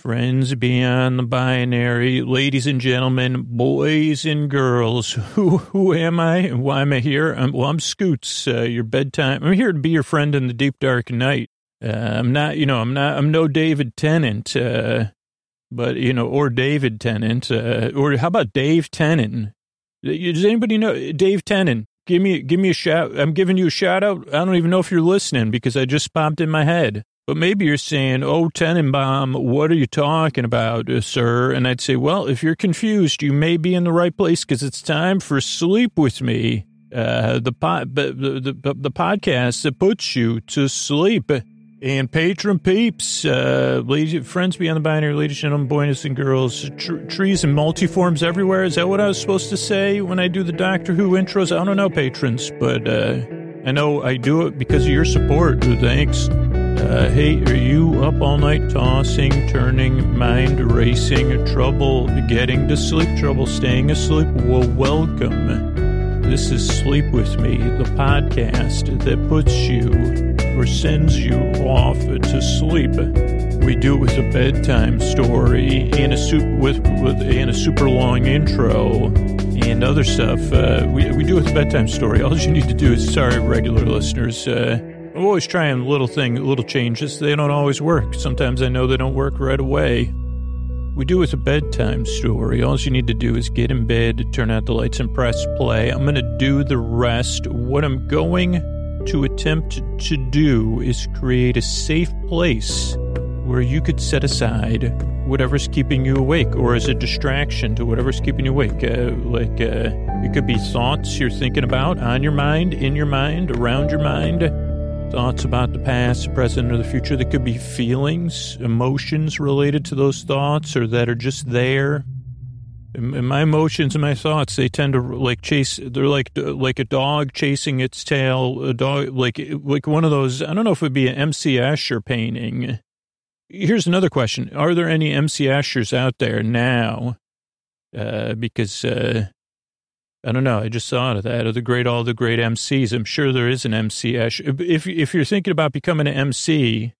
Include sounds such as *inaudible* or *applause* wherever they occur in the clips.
Friends beyond the binary, ladies and gentlemen, boys and girls, who who am I why am I here? I'm, well, I'm Scoots, uh, your bedtime. I'm here to be your friend in the deep dark night. Uh, I'm not, you know, I'm not, I'm no David Tennant, uh, but you know, or David Tennant, uh, or how about Dave Tennant? Does anybody know Dave Tennant? Give me, give me a shout. I'm giving you a shout out. I don't even know if you're listening because I just popped in my head. But maybe you're saying, "Oh, Tenenbaum, what are you talking about, uh, sir?" And I'd say, "Well, if you're confused, you may be in the right place because it's time for sleep with me, uh, the, pod, the, the the podcast that puts you to sleep." And patron peeps, uh, ladies, friends beyond the binary, ladies gentlemen, boys and girls, tr- trees and multiforms everywhere. Is that what I was supposed to say when I do the Doctor Who intros? I don't know, patrons, but uh, I know I do it because of your support. Thanks. Uh, hey, are you up all night tossing, turning, mind racing, trouble getting to sleep, trouble staying asleep? Well, welcome. This is Sleep With Me, the podcast that puts you or sends you off to sleep. We do it with a bedtime story and a super, with, with and a super long intro and other stuff. Uh, we, we do it with a bedtime story. All you need to do is, sorry, regular listeners, uh, I'm always trying little thing, little changes. They don't always work. Sometimes I know they don't work right away. We do with a bedtime story. All you need to do is get in bed, turn out the lights, and press play. I'm going to do the rest. What I'm going to attempt to do is create a safe place where you could set aside whatever's keeping you awake or as a distraction to whatever's keeping you awake. Uh, like, uh, it could be thoughts you're thinking about on your mind, in your mind, around your mind thoughts about the past, the present, or the future. There could be feelings, emotions related to those thoughts or that are just there. And my emotions and my thoughts, they tend to like chase, they're like, like a dog chasing its tail, a dog, like, like one of those, I don't know if it would be an MC Escher painting. Here's another question. Are there any MC Eschers out there now? Uh, because, uh, I don't know. I just thought of that. Of the great, all the great MCs. I'm sure there is an MC. If, if you're thinking about becoming an MC,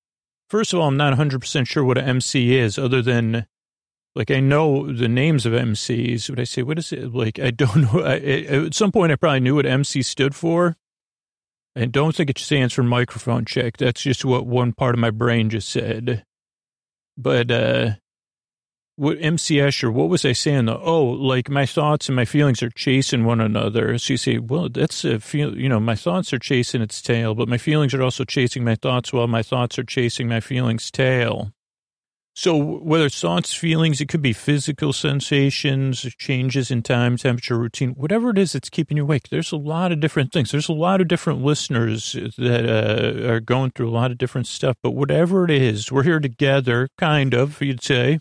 first of all, I'm not 100% sure what an MC is other than, like, I know the names of MCs, but I say, what is it? Like, I don't *laughs* know. I, at some point, I probably knew what MC stood for. I don't think it stands for microphone check. That's just what one part of my brain just said. But, uh, what MC Escher, what was I saying? Oh, like my thoughts and my feelings are chasing one another. So you say, well, that's a feel, you know, my thoughts are chasing its tail, but my feelings are also chasing my thoughts while my thoughts are chasing my feelings' tail. So whether it's thoughts, feelings, it could be physical sensations, changes in time, temperature, routine, whatever it is that's keeping you awake. There's a lot of different things. There's a lot of different listeners that uh, are going through a lot of different stuff. But whatever it is, we're here together, kind of, you'd say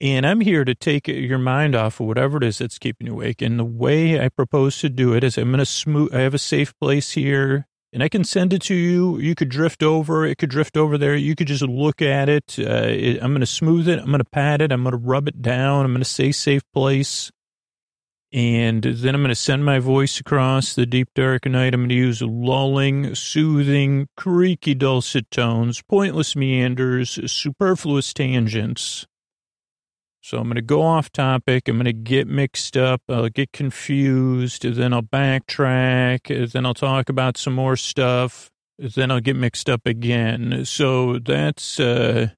and I'm here to take your mind off of whatever it is that's keeping you awake. And the way I propose to do it is I'm going to smooth, I have a safe place here and I can send it to you. You could drift over. It could drift over there. You could just look at it. Uh, it I'm going to smooth it. I'm going to pat it. I'm going to rub it down. I'm going to say safe place. And then I'm going to send my voice across the deep dark night. I'm going to use lulling, soothing, creaky dulcet tones, pointless meanders, superfluous tangents so I'm going to go off topic. I'm going to get mixed up. I'll get confused. Then I'll backtrack. Then I'll talk about some more stuff. Then I'll get mixed up again. So that's, uh,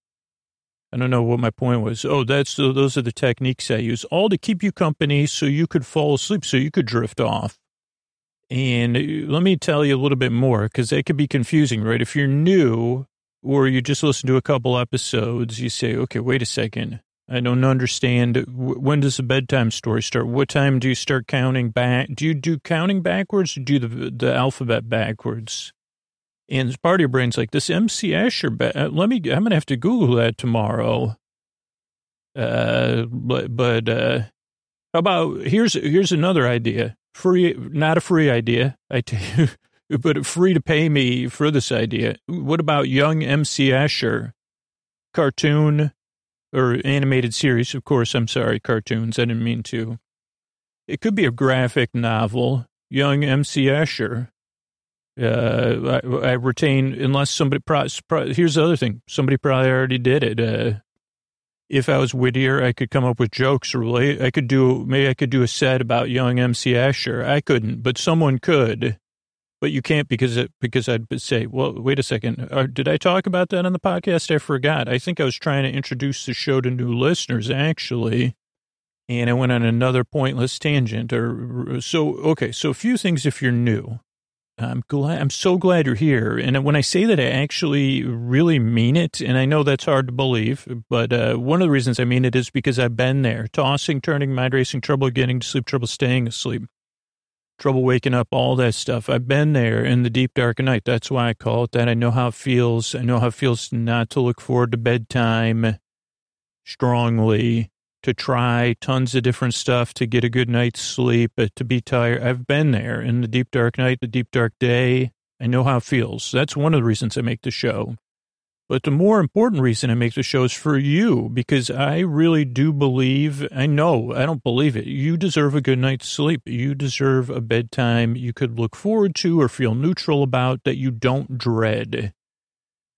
I don't know what my point was. Oh, that's, those are the techniques I use all to keep you company so you could fall asleep, so you could drift off. And let me tell you a little bit more because that could be confusing, right? If you're new or you just listen to a couple episodes, you say, okay, wait a second. I don't understand. When does the bedtime story start? What time do you start counting back? Do you do counting backwards do the, the alphabet backwards? And part of your brain's like, this MC Escher, uh, let me, I'm going to have to Google that tomorrow. Uh, but, but, uh, how about, here's, here's another idea. Free, not a free idea. I tell *laughs* you, but free to pay me for this idea. What about young MC Escher? Cartoon, or animated series, of course. I'm sorry, cartoons. I didn't mean to. It could be a graphic novel. Young MC Escher. Uh, I, I, retain unless somebody. Pro, pro, here's the other thing. Somebody probably already did it. Uh, if I was wittier, I could come up with jokes. Really, I could do maybe I could do a set about young MC Escher. I couldn't, but someone could. But you can't because it, because I'd say, well, wait a second. Uh, did I talk about that on the podcast? I forgot. I think I was trying to introduce the show to new listeners, actually, and I went on another pointless tangent. Or so okay. So a few things if you're new. I'm glad. I'm so glad you're here. And when I say that, I actually really mean it. And I know that's hard to believe, but uh, one of the reasons I mean it is because I've been there, tossing, turning, mind racing, trouble getting to sleep, trouble staying asleep, trouble waking up, all that stuff. I've been there in the deep dark night. That's why I call it that. I know how it feels. I know how it feels not to look forward to bedtime strongly to try tons of different stuff to get a good night's sleep, but to be tired. I've been there in the deep dark night, the deep dark day. I know how it feels. That's one of the reasons I make the show. But the more important reason I make the show is for you, because I really do believe, I know, I don't believe it. You deserve a good night's sleep. You deserve a bedtime you could look forward to or feel neutral about that you don't dread.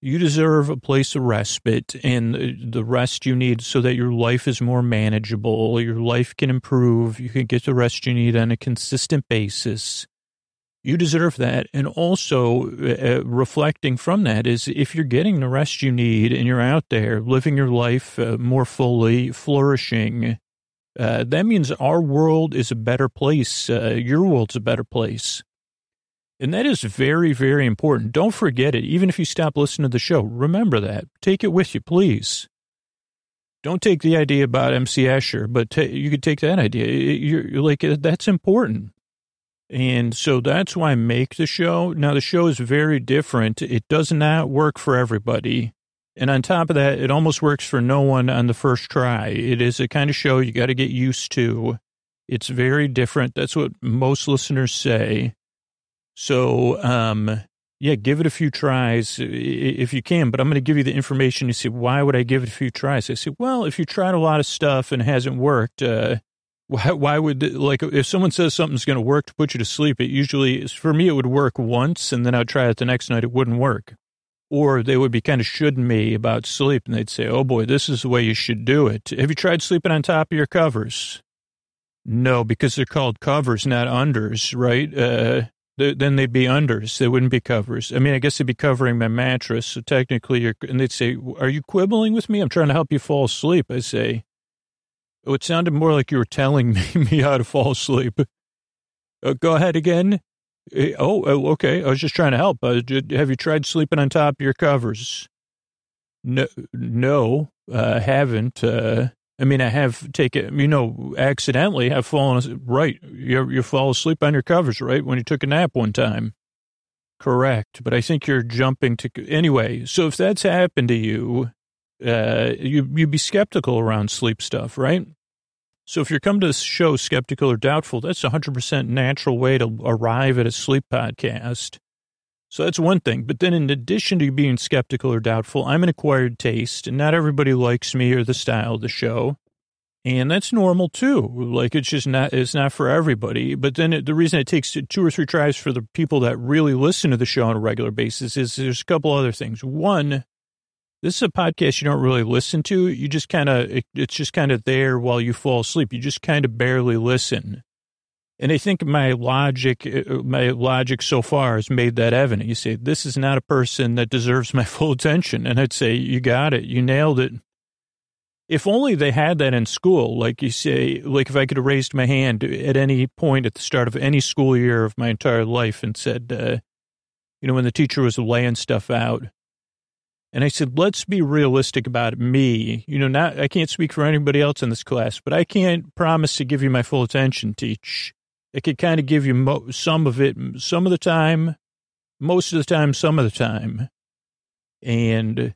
You deserve a place of respite and the rest you need so that your life is more manageable. Your life can improve. You can get the rest you need on a consistent basis. You deserve that. And also, uh, reflecting from that is if you're getting the rest you need and you're out there living your life uh, more fully, flourishing, uh, that means our world is a better place. Uh, your world's a better place. And that is very, very important. Don't forget it. Even if you stop listening to the show, remember that. Take it with you, please. Don't take the idea about MC Escher, but ta- you could take that idea. You're, you're like, uh, that's important. And so that's why I make the show. Now, the show is very different. It does not work for everybody. And on top of that, it almost works for no one on the first try. It is a kind of show you got to get used to. It's very different. That's what most listeners say. So, um, yeah, give it a few tries if you can. But I'm going to give you the information. You say, why would I give it a few tries? I say, well, if you tried a lot of stuff and it hasn't worked, uh, why, why would, like, if someone says something's going to work to put you to sleep, it usually, for me, it would work once and then I'd try it the next night. It wouldn't work. Or they would be kind of shooting me about sleep and they'd say, oh boy, this is the way you should do it. Have you tried sleeping on top of your covers? No, because they're called covers, not unders, right? Uh, then they'd be unders. They wouldn't be covers. I mean, I guess they'd be covering my mattress. So technically, you're, and they'd say, "Are you quibbling with me? I'm trying to help you fall asleep." I say, "Oh, it sounded more like you were telling *laughs* me, how to fall asleep." Uh, go ahead again. Eh, oh, oh, okay. I was just trying to help. Uh, have you tried sleeping on top of your covers? No, no, uh, haven't. Uh, I mean, I have taken, you know, accidentally have fallen, right. You, you fall asleep on your covers, right? When you took a nap one time. Correct. But I think you're jumping to, anyway. So if that's happened to you, uh, you, you'd be skeptical around sleep stuff, right? So if you're coming to this show skeptical or doubtful, that's a hundred percent natural way to arrive at a sleep podcast. So that's one thing. But then in addition to being skeptical or doubtful, I'm an acquired taste and not everybody likes me or the style of the show. And that's normal too. Like it's just not, it's not for everybody. But then it, the reason it takes two or three tries for the people that really listen to the show on a regular basis is there's a couple other things. One, this is a podcast you don't really listen to. You just kind of, it, it's just kind of there while you fall asleep. You just kind of barely listen. And I think my logic, uh, my logic so far has made that evident. You say, this is not a person that deserves my *laughs* full attention. And I'd say, you got it. You nailed it. If only they had that in school, like you say, like if I could have raised my hand at any point at the start of any school year of my entire life and said, uh, you know, when the teacher was laying stuff out, and I said, let's be realistic about me. You know, not, I can't speak for anybody else in this class, but I can't promise to give you my full attention, teach. It could kind of give you mo- some of it, some of the time, most of the time, some of the time. And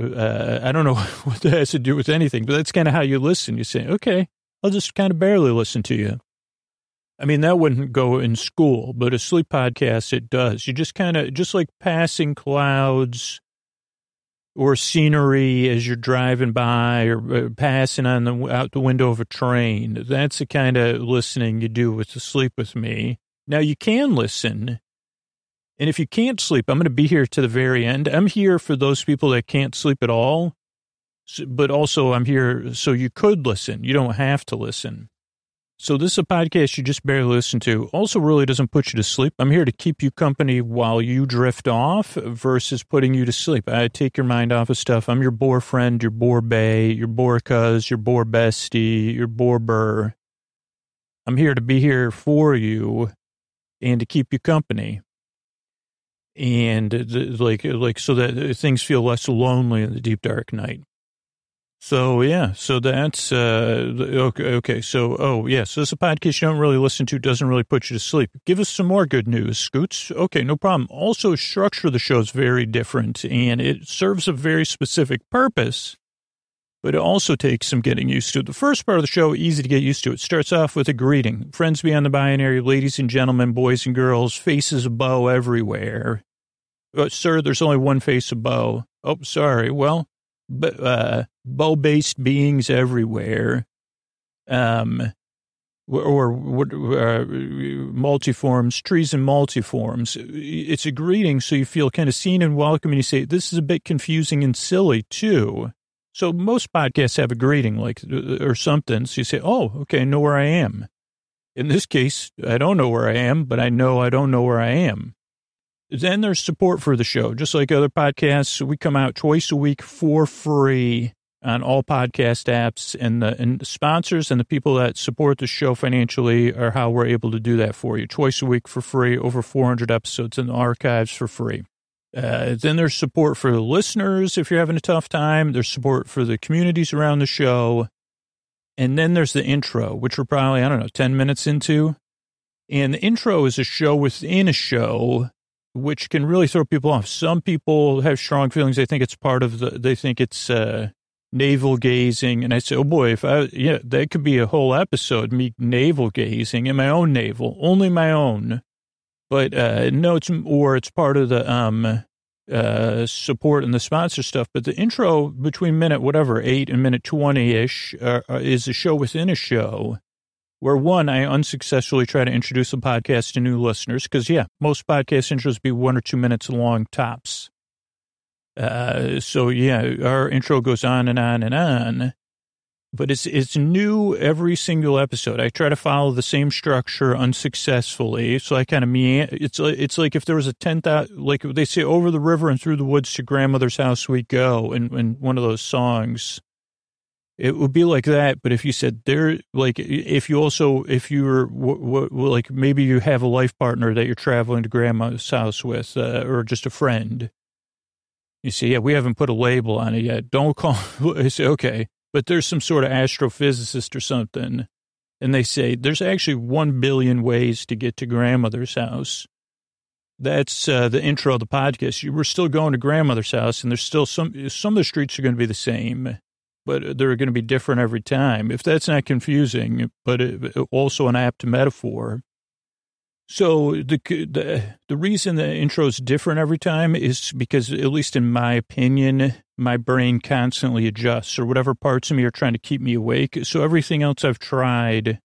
uh, I don't know *laughs* what that has to do with anything, but that's kind of how you listen. You say, okay, I'll just kind of barely listen to you. I mean, that wouldn't go in school, but a sleep podcast, it does. You just kind of, just like passing clouds or scenery as you're driving by or uh, passing on the out the window of a train. That's the kind of listening you do with the sleep with me. Now you can listen. And if you can't sleep, I'm going to be here to the very end. I'm here for those people that can't sleep at all. but also I'm here so you could listen. You don't have to listen. So this is a podcast you just barely listen to. Also really doesn't put you to sleep. I'm here to keep you company while you drift off versus putting you to sleep. I take your mind off of stuff. I'm your bore friend, your bore bay, your bore cuz, your bore bestie, your bore burr. I'm here to be here for you and to keep you company. And uh, like, like, so that things feel less lonely in the deep dark night. So yeah, so that's uh okay. Okay, so oh yeah, so this is a podcast you don't really listen to, doesn't really put you to sleep. Give us some more good news, Scoots. Okay, no problem. Also, structure of the show is very different, and it serves a very specific purpose, but it also takes some getting used to. The first part of the show, easy to get used to. It starts off with a greeting, friends beyond the binary, ladies and gentlemen, boys and girls, faces above everywhere. Uh, sir, there's only one face above. Oh, sorry. Well uh, bow-based beings everywhere, um, or, or uh, multiforms, trees and multiforms. It's a greeting, so you feel kind of seen and welcome, and you say, this is a bit confusing and silly, too. So most podcasts have a greeting, like, uh, or something, so you say, oh, okay, I know where I am. In this case, I don't know where I am, but I know I don't know where I am. Then there's support for the show. Just like other podcasts, we come out twice a week for free on all podcast apps. And the, and the sponsors and the people that support the show financially are how we're able to do that for you. Twice a week for free, over 400 episodes in the archives for free. Uh, then there's support for the listeners if you're having a tough time. There's support for the communities around the show. And then there's the intro, which we're probably, I don't know, 10 minutes into. And the intro is a show within a show which can really throw people off. Some people have strong feelings. They think it's part of the, they think it's, uh, navel gazing. And I say, oh boy, if I, yeah, that could be a whole episode, me navel gazing in my own navel, only my own. But, uh, no, it's, or it's part of the, um, uh, support and the sponsor stuff. But the intro between minute, whatever, eight and minute 20 ish, uh, uh, is a show within a show where one, I unsuccessfully try to introduce a podcast to new listeners because, yeah, most podcast intros be one or two minutes long tops. Uh, so yeah, our intro goes on and on and on, but it's it's new every single episode. I try to follow the same structure unsuccessfully, so I kind of me. It's it's like if there was a ten thousand, like they say, over the river and through the woods to grandmother's house we go, in, in one of those songs. It would be like that, but if you said there, like if you also, if you were w- w- like maybe you have a life partner that you're traveling to grandma's house with, uh, or just a friend, you see, yeah, we haven't put a label on it yet. Don't *laughs* call. I say, okay, but there's some sort of astrophysicist or something, and they say there's actually one billion ways to get to grandmother's house. That's uh, the intro of the podcast. Were still going to grandmother's house, and there's still some some of the streets are going to be the same but they're going to be different every time. If that's not confusing, but it, also an apt metaphor. So the, the the reason the intro is different every time is because, at least in my opinion, my brain constantly adjusts, or whatever parts of me are trying to keep me awake. So everything else I've tried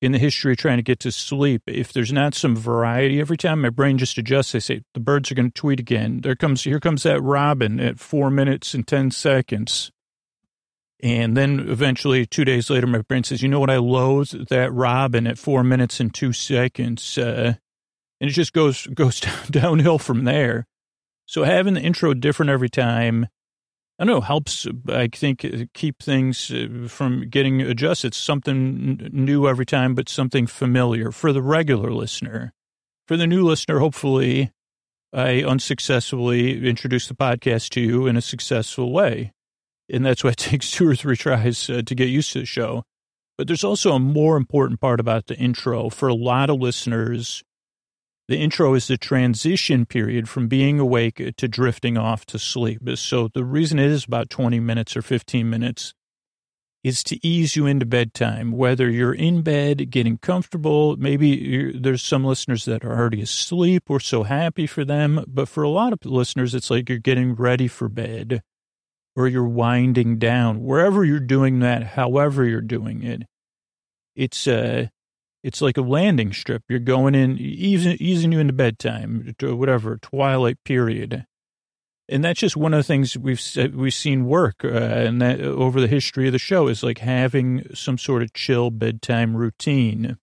in the history of trying to get to sleep, if there's not some variety every time, my brain just adjusts. I say the birds are going to tweet again. There comes here comes that robin at four minutes and ten seconds and then eventually, two days later, my brain says, you know what? I loathe that Robin at four minutes and two seconds. Uh, and it just goes, *laughs* goes *laughs* downhill from there. So having the intro different every time, I don't know, helps, I think, keep things uh, from getting adjusted. It's something new every time, but something familiar for the regular listener. For the new listener, hopefully, I unsuccessfully introduced the podcast to you in a successful way and that's why it *laughs* takes two or three tries uh, to get used to the show. But there's also a more important part about the intro. For a lot of listeners, the intro is the transition period from being awake to drifting off to sleep. So the reason it is about 20 minutes or 15 minutes is to ease you into bedtime, whether you're in bed, getting comfortable. Maybe there's some listeners that are already asleep. We're so happy for them. But for a lot of listeners, it's like you're getting ready for bed or you're winding down, wherever you're doing that, however you're doing it, it's uh it's like a landing strip. You're going in, easing, easing you into bedtime, whatever, twilight period. and that's just one of the things we've we've seen work, uh, and that over the history of the show is like having some sort of chill bedtime routine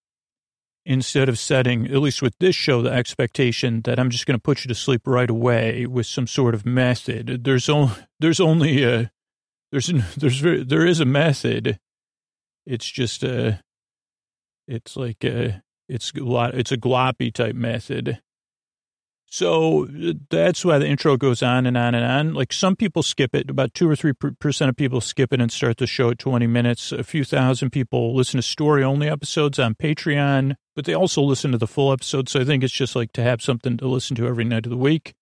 instead of setting, at least with this show, the expectation that I'm just going to put you to sleep right away with some sort of method. There's only there's only a there's there's there is a method. It's just a it's like a it's a lot it's a gloppy type method. So that's why the intro goes on and on and on. Like some people skip it. About two or three percent of people skip it and start the show at 20 minutes. A few thousand people listen to story only episodes on Patreon, but they also listen to the full episode. So I think it's just like to have something to listen to every night of the week.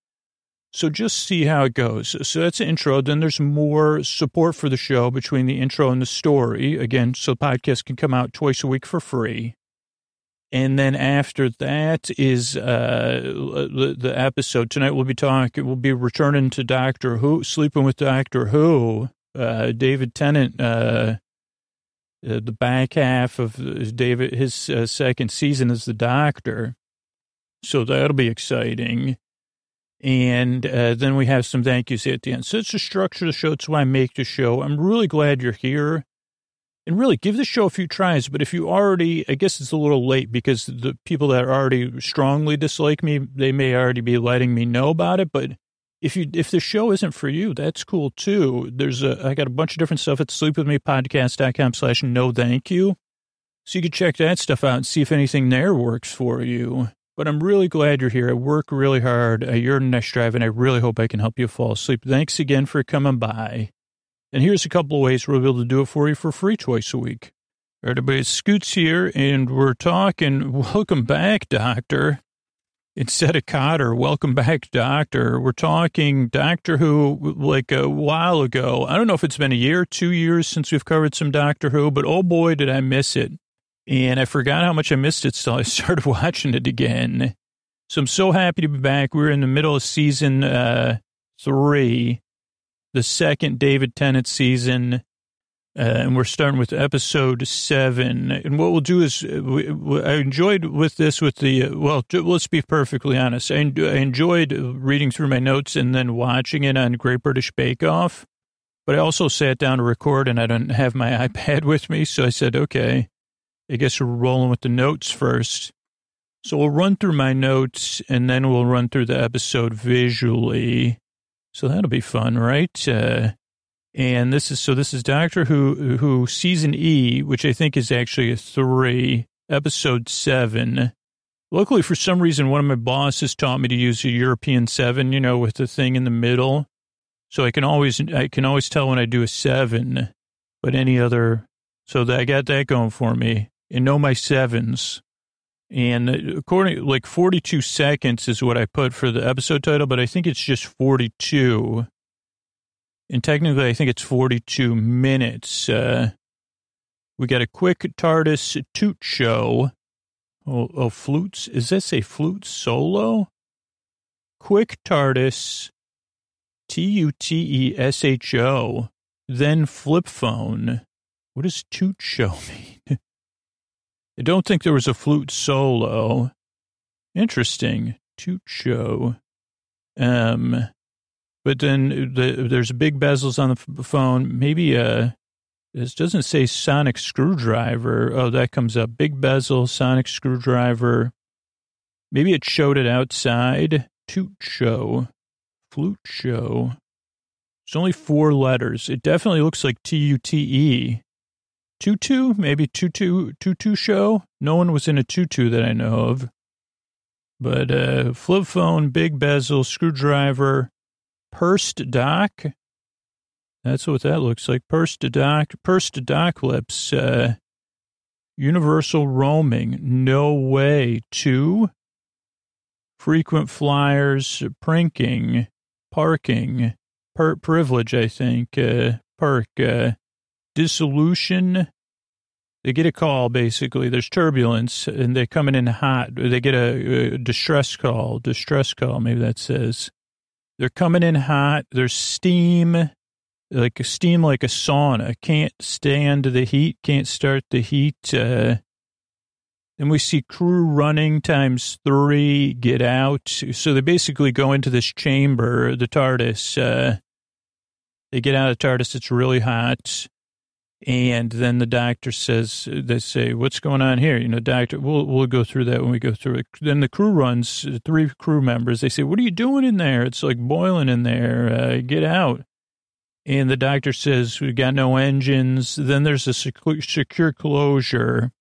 So just see how it goes. So that's the intro. Then there's more support for the show between the intro and the story. Again, so the podcast can come out twice a week for free. And then after that is uh, the, the episode. Tonight we'll be talking, we'll be returning to Doctor Who, Sleeping with Doctor Who. Uh, David Tennant, uh, uh the back half of David, his uh, second season as the Doctor. So that'll be exciting. And uh, then we have some thank yous at the end. So it's the structure of the show. It's why I make the show. I'm really glad you're here and really give the show a few tries. But if you already, I guess it's a little late because the people that already strongly dislike me, they may already be letting me know about it. But if you, if the show isn't for you, that's cool too. There's a, I got a bunch of different stuff at sleepwithmepodcast.com slash no thank you. So you can check that stuff out and see if anything there works for you. But I'm really glad you're here. I work really hard. Uh, you're in next drive, and I really hope I can help you fall asleep. Thanks again for coming by. And here's a couple of ways we'll be able to do it for you for free twice a week. Everybody, Scoots here, and we're talking. *laughs* Welcome back, Doctor. Instead of Cotter, welcome back, Doctor. We're talking Doctor Who like a while ago. I don't know if it's been a year, two years since we've covered some Doctor Who, but oh boy, did I miss it. And I forgot how much I missed it, so I *laughs* started watching it again. So I'm so happy to be back. We're in the middle of season uh, three the second David Tennant season. Uh, and we're starting with episode seven. And what we'll do is, uh, we, we, I enjoyed with this, with the, uh, well, let's be perfectly honest. I, I, enjoyed reading through my notes and then watching it on Great British Bake Off. But I also sat down to record and I don't have my *laughs* iPad with me. So I said, okay, I guess we're rolling with the notes first. So we'll run through my notes and then we'll run through the episode visually. So that'll be fun, right? Uh, and this is so this is Doctor Who Who season E, which I think is actually a three, episode seven. Luckily, for some reason, one of my bosses taught me to use a European seven, you know, with the thing in the middle. So I can always I can always tell when I do a seven, but any other. So that I got that going for me, and know my sevens. And according, like 42 seconds is what I put for the episode title, but I think it's just 42. And technically, I think it's 42 minutes. Uh, we got a quick TARDIS toot show. Oh, oh, flutes. Is this a flute solo? Quick TARDIS, T U T E S H O, then flip phone. What does toot show *laughs* mean? I don't think there was a flute solo. Interesting. Show. Um, but then the, there's big bezels on the phone. Maybe a, uh, this doesn't say sonic screwdriver. Oh, that comes up. Big bezel, sonic screwdriver. Maybe it showed it outside. Toot. Flute show. It's only four letters. It definitely looks like T U T E tutu, maybe tutu, tutu show. No one was in a tutu that I know of. But uh, flip phone, big bezel, screwdriver, pursed dock. That's what that looks like. Pursed dock, pursed dock lips. Uh, universal roaming. No way. Two. Frequent flyers, prinking, parking, per privilege, I think. Uh, perk. Uh, dissolution. They get a call, basically. There's turbulence, and they're coming in hot. They get a, a distress call, distress call, maybe that says. They're coming in hot. There's steam, like a steam like a sauna. Can't stand the heat, can't start the heat. Uh, Then we see crew running times three, get out. So they basically go into this chamber, the TARDIS. Uh, they get out of TARDIS. It's really hot. And then the doctor says, they say, what's going on here? You know, doctor, we'll, we'll go through that when we go through it. Then the crew runs, three crew members. They say, what are you doing in there? It's like boiling in there. Uh, get out. And the doctor says, we got no engines. Then there's a secure closure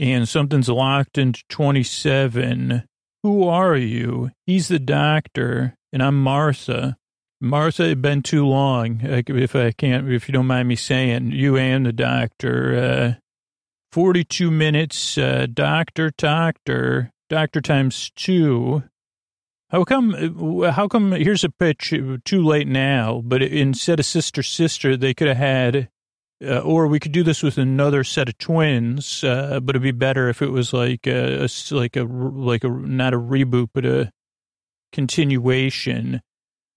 and something's locked into 27. Who are you? He's the doctor, and I'm Martha. Martha, it's been too long. If I can't, if you don't mind me saying, you and the doctor. Uh, 42 minutes, uh, doctor, doctor, doctor times two. How come, how come, here's a pitch, too late now, but instead of sister, sister, they could have had uh, or we could do this with another set of twins, uh, but it'd be better if it was like a, like a like a not a reboot, but a continuation.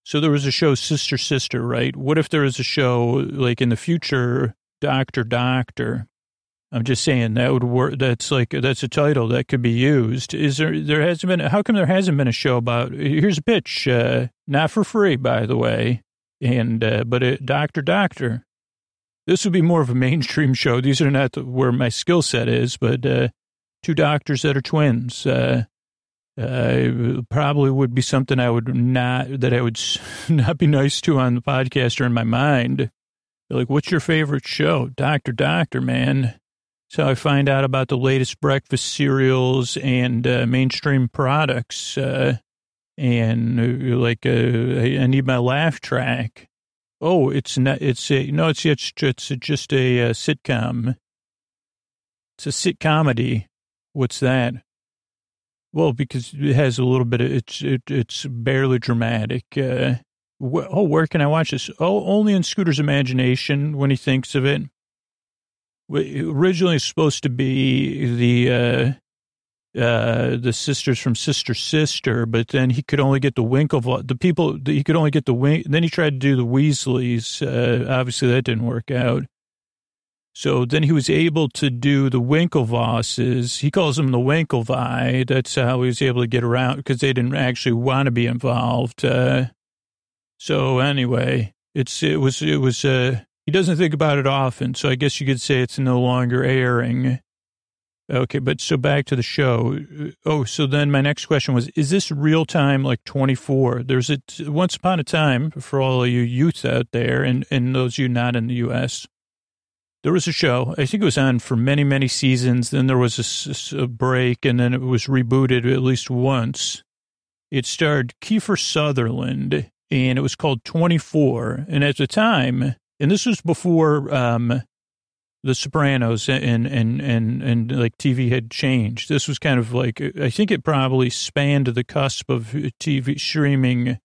So there was a show Sister Sister, right? What if there was a show like in the future Doctor Doctor? I'm just saying that would work. That's like that's a title that could be used. Is there? There hasn't been. How come there hasn't been a show about? Here's a pitch, uh, not for free, by the way, and uh, but a Doctor Doctor. This would be more of a mainstream show. These are not where my skill set is, but uh, two doctors that are twins. Uh, uh, probably would be something I would not that I would *laughs* not be nice to on the podcast or in my mind. Like, "What's your favorite show?" Doctor, Doctor, man. So I find out about the latest breakfast cereals and uh, mainstream products, uh, and uh, like uh, I need my laugh track. Oh, it's not. It's a no. It's it's it's just a, a sitcom. It's a sitcomedy. What's that? Well, because it has a little bit of it's it, it's barely dramatic. Uh, wh- oh, where can I watch this? Oh, only in Scooter's imagination when he thinks of it. Originally supposed to be the uh, uh, the sisters from Sister Sister, but then he could only get the Winklevoss, the people, he could only get the Wink, then he tried to do the Weasleys. Uh, obviously that didn't work out. So then he was able to do the Winklevosses. He calls them the Winklevi. That's how he was able to get around because they didn't actually want to be involved. Uh, so anyway, it's, it was, it was, uh, he doesn't think about it often. So I guess you could say it's no longer airing. Okay, but so back to the show. Oh, so then my next question was: Is this real time, like twenty four? There's a once upon a time for all of you youths out there, and and those of you not in the U.S. There was a show. I think it was on for many many seasons. Then there was a, a break, and then it was rebooted at least once. It starred Kiefer Sutherland, and it was called Twenty Four. And at the time, and this was before um, the Sopranos and, and, and, and like TV had changed. This was kind of like, I think it probably spanned the cusp of TV streaming.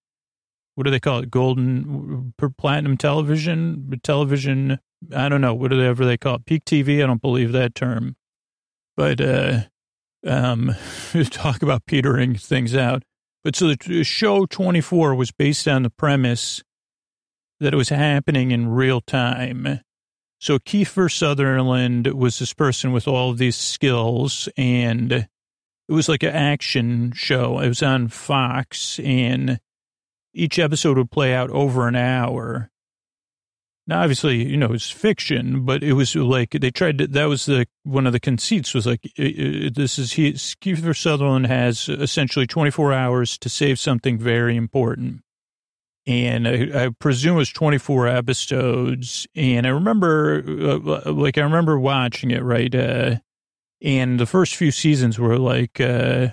What do they call it? Golden platinum television, television. I don't know. Whatever they call it. Peak TV. I don't believe that term, but, uh, um, *laughs* talk about petering things out. But so the show 24 was based on the premise that it was happening in real time so Kiefer Sutherland was this person with all of these skills, and it was like an action show. It was on Fox, and each episode would play out over an hour. Now, obviously, you know, it's fiction, but it was like they tried to, that was the, one of the conceits was like, this is, he, Kiefer Sutherland has essentially 24 hours to save something very important and I, I, presume it was 24 episodes. And I remember, uh, like, I remember watching it, right? Uh, and the first few seasons were like uh,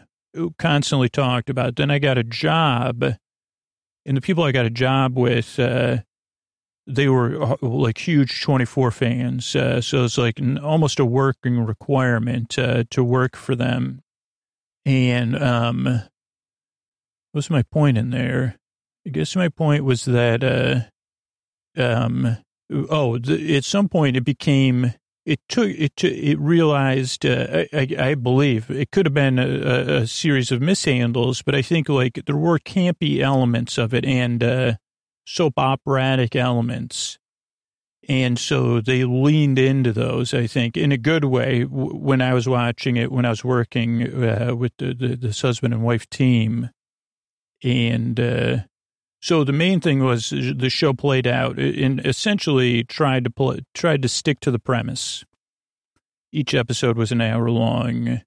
constantly talked about. Then I got a job, and the people I got a job with, uh, they were uh, like huge 24 fans. Uh, so it's like almost a working requirement to work for them. And um, what's my point in there? I guess my point was that, uh, um, oh, at some point it became, it took, it, it realized, uh, I, I, believe it could have been a, a, series of mishandles, but I think like there were campy elements of it and, uh, soap operatic elements. And so they leaned into those, I think, in a good way when I was watching it, when I was working uh, with the, the, this husband and wife team. And uh, so the main thing was the show played out and essentially tried to play, tried to stick to the premise. Each episode was an hour long.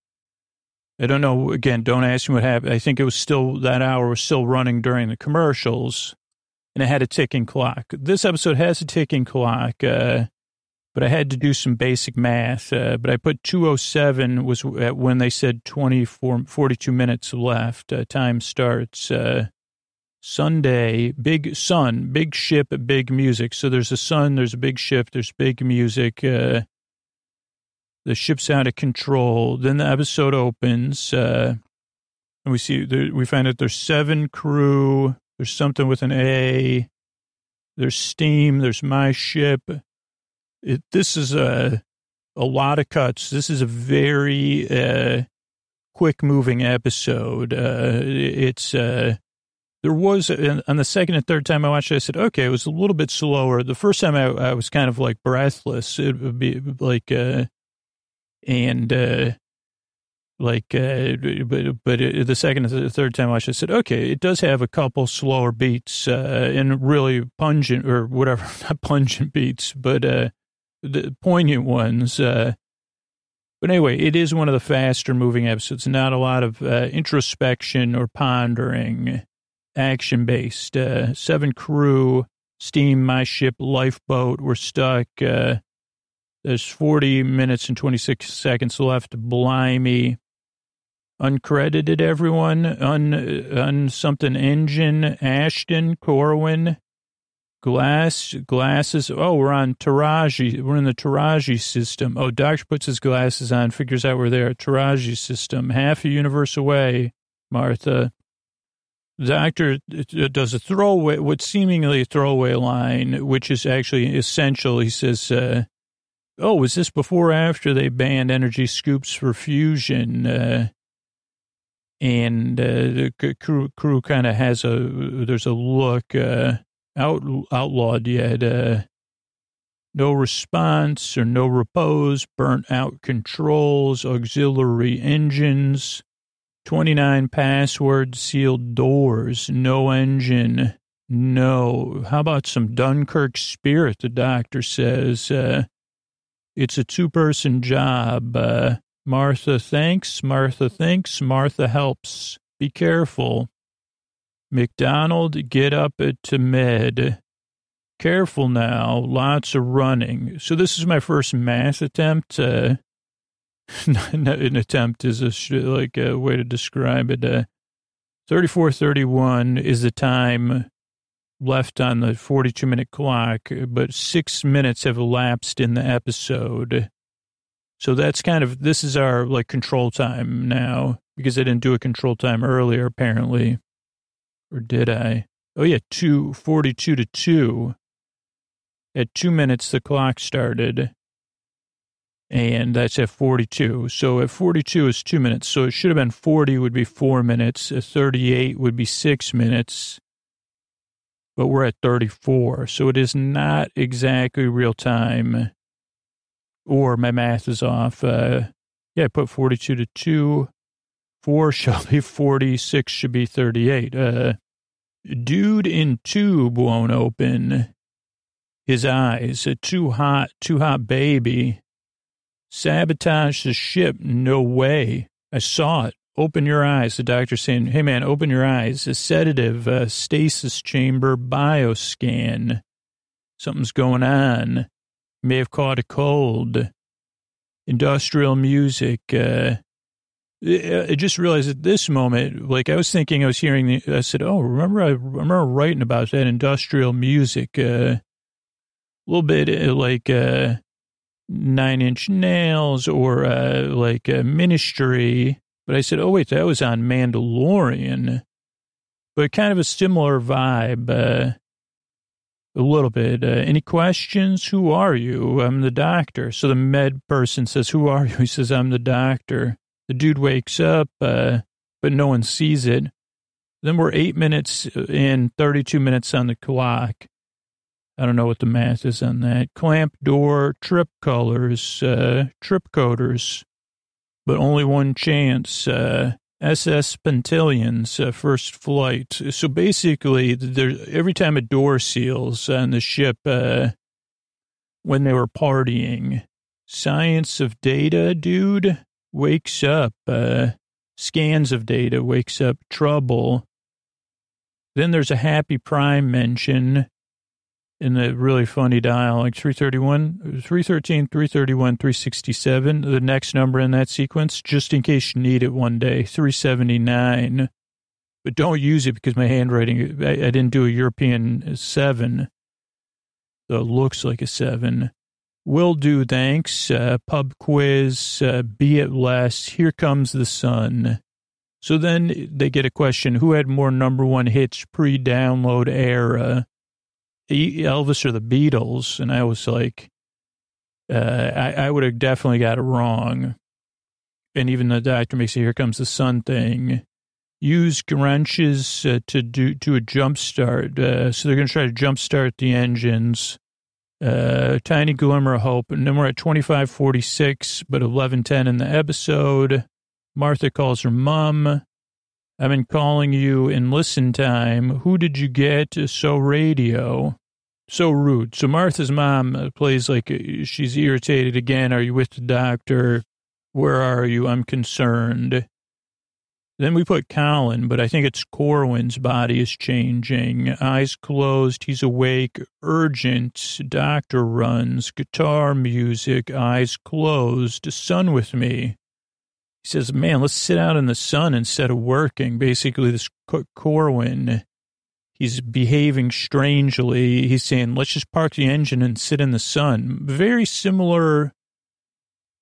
I don't know. Again, don't ask me what happened. I think it was still that hour was still running during the commercials and it had a ticking clock. This episode has a ticking clock, uh, but I had to do some basic math. Uh, but I put 207 was when they said 24, 42 minutes left. Uh, time starts. Uh, Sunday, big sun, big ship, big music. So there's a sun, there's a big ship, there's big music. Uh, the ship's out of control. Then the episode opens, uh, and we see we find out there's seven crew there's something with an A. There's steam. There's my ship. It, this is a a lot of cuts. This is a very uh, quick moving episode. Uh, it's uh, there was on the second and third time I watched it, I said, okay, it was a little bit slower. The first time I, I was kind of like breathless. It would be like, uh, and uh, like, uh, but, but the second and the third time I watched, I said, okay, it does have a couple slower beats, uh, and really pungent or whatever, *laughs* not pungent beats, but, uh, the poignant ones. Uh, but anyway, it is one of the faster moving episodes. Not a lot of, uh, introspection or pondering, action based, uh, seven crew, steam, my ship, lifeboat. We're stuck, uh, there's 40 minutes and 26 seconds left. Blimey uncredited everyone, un, un something engine, Ashton, Korwin, glass, glasses. Oh, we're on Torajii. We're in the Torajii system. Oh, doctor puts his glasses on, figures out we're there. Torajii system, half a universe away, Martha. The actor does a throwaway, what seemingly a throwaway line, which is actually essential. He says, uh, Oh, was this before or after they banned energy scoops for fusion? Uh, and uh, the crew crew kind of has a there's a look uh, out outlawed yet uh, no response or no repose burnt out controls auxiliary engines 29 password sealed doors no engine no how about some dunkirk spirit the doctor says uh, it's a two person job uh, Martha thanks, Martha thinks, Martha helps. Be careful. McDonnell, get up to med. Careful now, lots of running. So this is my first mass attempt. Uh, *laughs* an attempt is a, like a way to describe it. Uh, 3431 is the time left on the 42 minute clock, but six minutes have elapsed in the episode. So that's kind of, this is our like control time now because I didn't do a control time earlier, apparently. Or did I? Oh yeah, 242 to 2. At two minutes, the clock started. And that's at 42. So at 42 is two minutes. So it should have been 40 would be four minutes. 38 would be six minutes. But we're at 34. So it is not exactly real time or my math is off. Uh, yeah, I put 42 to 2. 4 *laughs* shall be 46, should be 38. Uh, dude in tube won't open his eyes. A too hot, too hot baby. Sabotage the ship. No way. I saw it. Open your eyes. The doctor saying, hey man, open your eyes. A sedative, a stasis chamber bioscan. Something's going on may have caught a cold. Industrial music. Uh, I just realized at this moment, like I was thinking, I was hearing, the, I said, "Oh, remember, I remember writing about that industrial music, uh, a little bit uh, like uh, Nine Inch Nails or uh, like uh, Ministry." But I said, "Oh wait, that was on Mandalorian." But kind of a similar vibe. A little bit. Uh, any questions? Who are you? I'm the doctor. So the med person says, Who are you? He says, I'm the doctor. The dude wakes up, uh, but no one sees it. Then we're eight minutes and 32 minutes on the clock. I don't know what the math is on that. Clamp door, trip colors, uh, trip coders, but only one chance. Uh, SS Pentallians, uh, first flight. So basically, there, every time a door seals on the ship, uh, when they were partying, science of data, dude, wakes up. Uh, scans of data wakes up trouble. Then there's a happy prime mention in the really funny dial, like 331, 313, 331, 367, the next number in that sequence, just in case you need it one day, 379. But don't use it because my handwriting, I, I didn't do a European seven. So it looks like a seven. Will do, thanks. Uh, pub quiz, uh, be it less. Here comes the sun. So then they get a question who had more number one hits pre download era? Elvis or the Beatles, and I was like, uh, I, I would have definitely got it wrong. And even the doctor makes it, here comes the sun thing. Use wrenches uh, to do to a jump start. Uh, so they're going to try to jump start the engines. Uh, tiny glimmer of hope. And then we're at 2546, but 1110 in the episode. Martha calls her mom. I've been calling you in listen time. Who did you get? So radio. So rude. So Martha's mom uh, plays like uh, she's irritated again. Are you with the doctor? Where are you? I'm concerned. Then we put Colin, but I think it's Korwin's body is changing. Eyes closed. He's awake. Urgent. Doctor runs. Guitar music. Eyes closed. Sun with me. He says, man, let's sit out in the sun instead of working. Basically, this Korwin, he's behaving strangely. He's saying, let's just park the engine and sit in the sun. Very similar.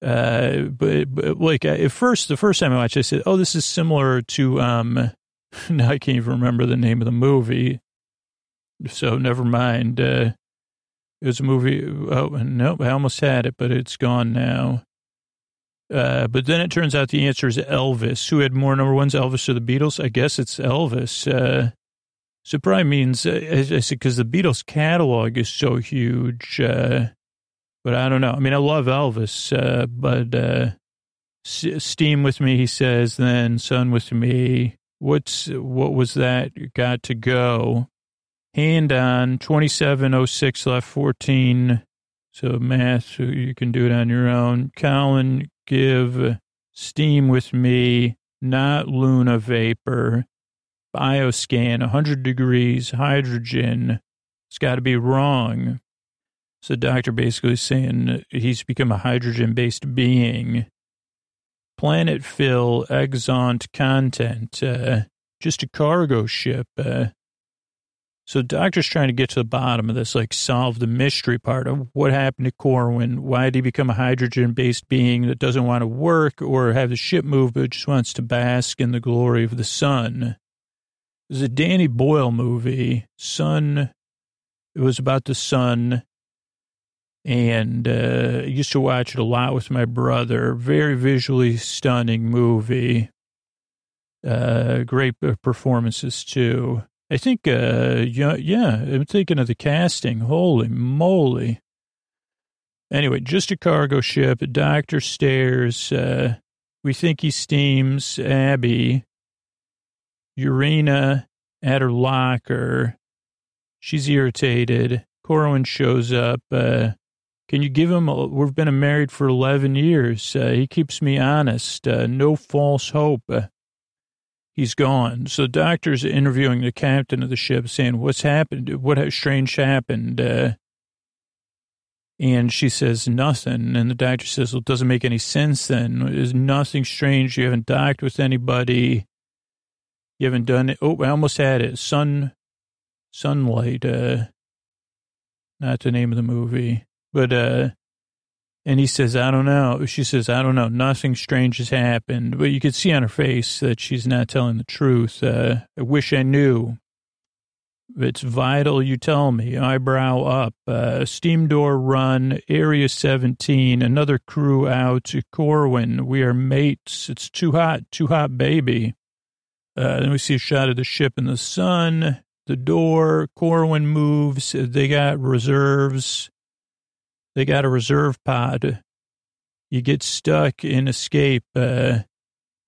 Uh, but, but like at first, the first time I watched, it, I said, oh, this is similar to, um, *laughs* now I can't even remember the name of the movie. So never mind. Uh, it was a movie. Oh, no, I almost had it, but it's gone now. Uh, but then it turns out the answer is Elvis. Who had more number ones, Elvis or the Beatles? I guess it's Elvis. Uh, so probably means, uh, I said, because the Beatles catalog is so huge. Uh, but I don't know. I mean, I love Elvis, uh, but uh, Steam with me, he says, then Sun with me. What's, what was that? Got to go. Hand on, 2706 left, 14. So math, you can do it on your own. Colin give steam with me, not Luna vapor, bioscan, 100 degrees, hydrogen. It's got to be wrong. So doctor basically saying he's become a hydrogen based being. Planet fill, exont content, uh, just a cargo ship. Uh, so doctor's trying to get to the bottom of this, like solve the mystery part of what happened to Korwin. Why did he become a hydrogen-based being that doesn't want to work or have the ship move, but just wants to bask in the glory of the sun? There's a Danny Boyle movie, Sun. It was about the sun. And uh, I used to watch it a lot with my brother. Very visually stunning movie. Uh, great performances, too. I think, uh, yeah, yeah, I'm thinking of the casting. Holy moly. Anyway, just a cargo ship. Doctor stares. Uh, we think he steams Abby. Erina at her locker. She's irritated. Korwin shows up. Uh, can you give him, a, we've been married for 11 years. Uh, he keeps me honest. Uh, no false hope. He's gone. So the doctor's interviewing the captain of the ship saying, what's happened? What has strange happened? Uh, and she says, nothing. And the doctor says, well, it doesn't make any sense then. There's nothing strange. You haven't docked with anybody. You haven't done it. Oh, I almost had it. Sun, sunlight. Uh, not the name of the movie, but, uh, and he says, I don't know. She says, I don't know. Nothing strange has happened. But you could see on her face that she's not telling the truth. Uh, I wish I knew. It's vital you tell me. Eyebrow up. Uh, steam door run. Area 17. Another crew out. To Korwin. We are mates. It's too hot. Too hot, baby. Uh, then we see a shot of the ship in the sun. the door. Korwin moves. They got reserves. They got a reserve pod. You get stuck in escape. Uh,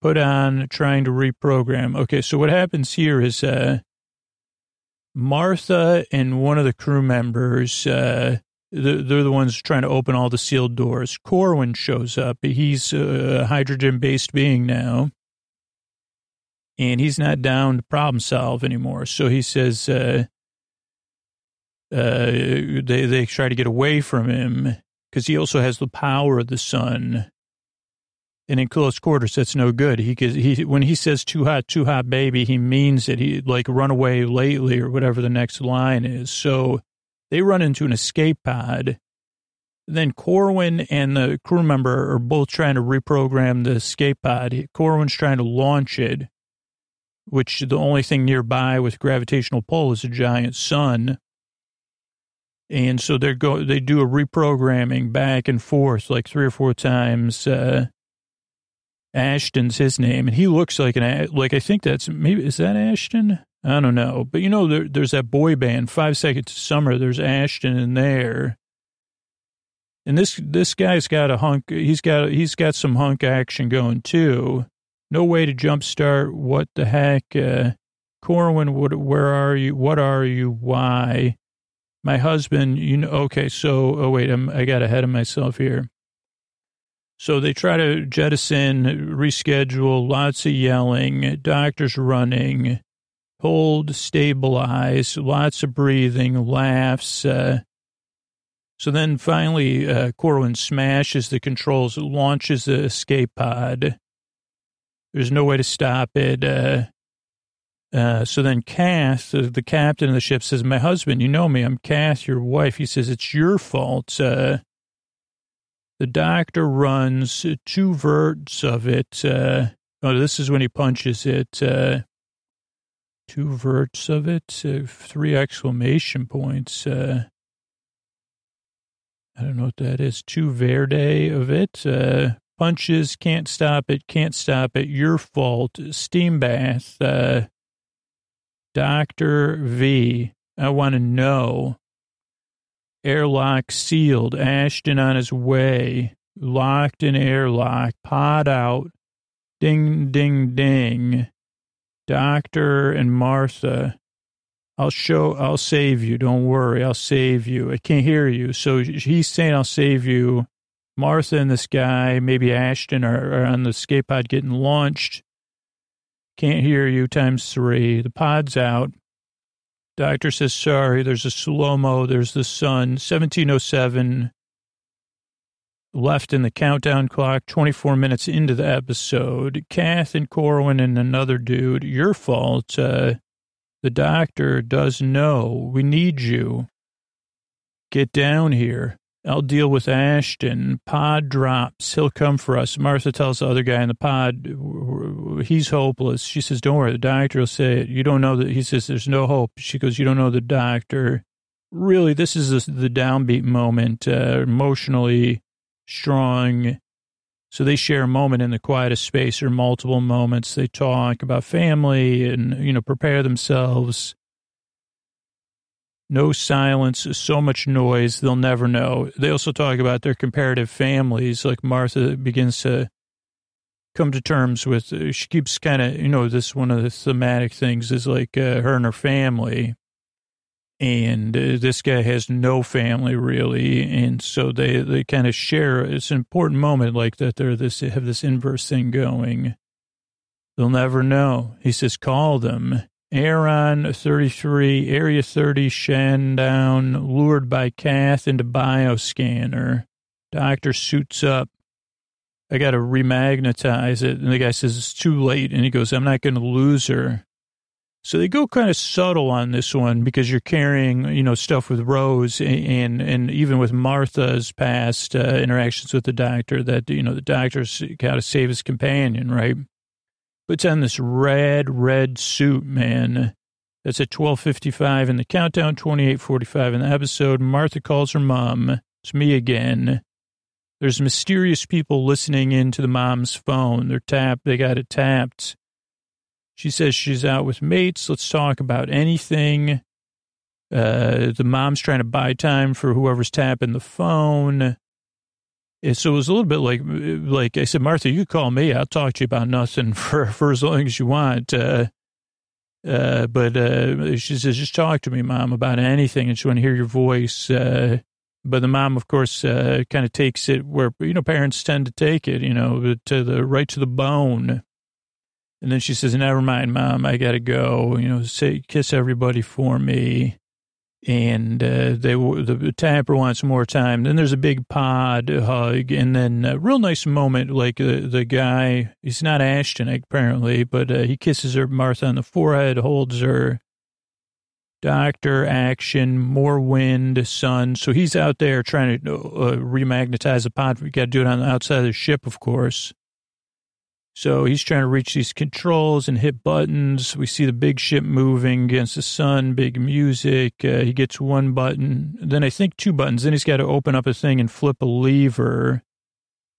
put on trying to reprogram. Okay, so what happens here is uh, Martha and one of the crew members, uh, they're, they're the ones trying to open all the sealed doors. Korwin shows up. He's a hydrogen based being now. And he's not down to problem solve anymore. So he says, uh, uh, they, they try to get away from him because he also has the power of the sun and in close quarters, that's no good. He, he, when he says too hot, too hot, baby, he means it. He like run away lately or whatever the next line is. So they run into an escape pod. Then Korwin and the crew member are both trying to reprogram the escape pod. Korwin's trying to launch it, which the only thing nearby with gravitational pull is a giant sun. And so they go, they do a reprogramming back and forth like three or four times. Uh, Ashton's his name, and he looks like an like I think that's maybe is that Ashton? I don't know, but you know there, there's that boy band Five Seconds to Summer. There's Ashton in there, and this this guy's got a hunk. He's got he's got some hunk action going too. No way to jumpstart. What the heck, uh, Korwin? What? Where are you? What are you? Why? My husband. You know. Okay, so oh wait, I'm, I got ahead of myself here. So they try to jettison, reschedule, lots of yelling, doctors running, hold, stabilize, lots of breathing, laughs. Uh, so then finally, uh, Korwin smashes the controls, launches the escape pod. There's no way to stop it. Uh, uh, so then Kath, the, the, captain of the ship, says, My husband, you know me, I'm Kath, your wife. He says, It's your fault. Uh, the doctor runs two verts of it. Uh, oh, this is when he punches it. Uh, two verts of it, uh, three exclamation points. Uh, I don't know what that is. Two verde of it. Uh, punches, can't stop it, can't stop it. Your fault. Steam bath. Uh, Dr. V, I want to know Airlock sealed. Ashton on his way. Locked in airlock. Pod out. Ding, ding, ding. Doctor and Martha. I'll show, I'll save you. Don't worry. I'll save you. I can't hear you. So he's saying, I'll save you. Martha and this guy, maybe Ashton, are, are on the escape pod getting launched. Can't hear you times three. The pod's out. Doctor says, sorry, there's a slow mo, there's the sun, 1707 left in the countdown clock, 24 minutes into the episode. Kath and Korwin and another dude, your fault. Uh, the doctor does know. We need you. Get down here. I'll deal with Ashton. Pod drops. He'll come for us. Martha tells the other guy in the pod, he's hopeless. She says, don't worry. The doctor will say it. You don't know that. He says, there's no hope. She goes, you don't know the doctor. Really, this is the downbeat moment, uh, emotionally strong. So they share a moment in the quietest space or multiple moments. They talk about family and, you know, prepare themselves no silence, so much noise, they'll never know. They also talk about their comparative families, like Martha begins to come to terms with, uh, she keeps kind of, you know, this one of the thematic things is like uh, her and her family. And uh, this guy has no family really. And so they, they kind of share, it's an important moment like that. They're this, have this inverse thing going. They'll never know. He says, call them. Aaron, 33, Area 30, Shandown, lured by Kath into bioscanner. Doctor suits up. I got to remagnetize it. And the guy says, it's too late. And he goes, I'm not going to lose her. So they go kind of subtle on this one because you're carrying, you know, stuff with Rose and, and even with Martha's past uh, interactions with the doctor that, you know, the doctor's got to save his companion, right? Puts on this red, red suit, man. That's at 12.55 in the countdown, 28.45 in the episode. Martha calls her mom. It's me again. There's mysterious people listening into the mom's phone. They're tapped. They got it tapped. She says she's out with mates. Let's talk about anything. Uh, the mom's trying to buy time for whoever's tapping the phone. So it was a little bit like, like I said, Martha, you call me. I'll talk to you about nothing *laughs* for, for as long as you want. Uh, uh, but uh, she says, just talk to me, mom, about anything. And she want to hear your voice. Uh, but the mom, of course, uh, kind of takes it where, you know, parents tend to take it, you know, to the right to the bone. And then she says, never mind, mom, I got to go, you know, say, kiss everybody for me and uh, they the tapper wants more time. Then there's a big pod hug, and then a real nice moment. Like uh, the guy, he's not Ashton apparently, but uh, he kisses her Martha on the forehead, holds her. Doctor action, more wind, sun. So he's out there trying to uh, remagnetize the pod. We got to do it on the outside of the ship, of course. So he's trying to reach these controls and hit buttons. We see the big ship moving against the sun, big music. Uh, he gets one button, then I think two buttons. Then he's got to open up a thing and flip a lever.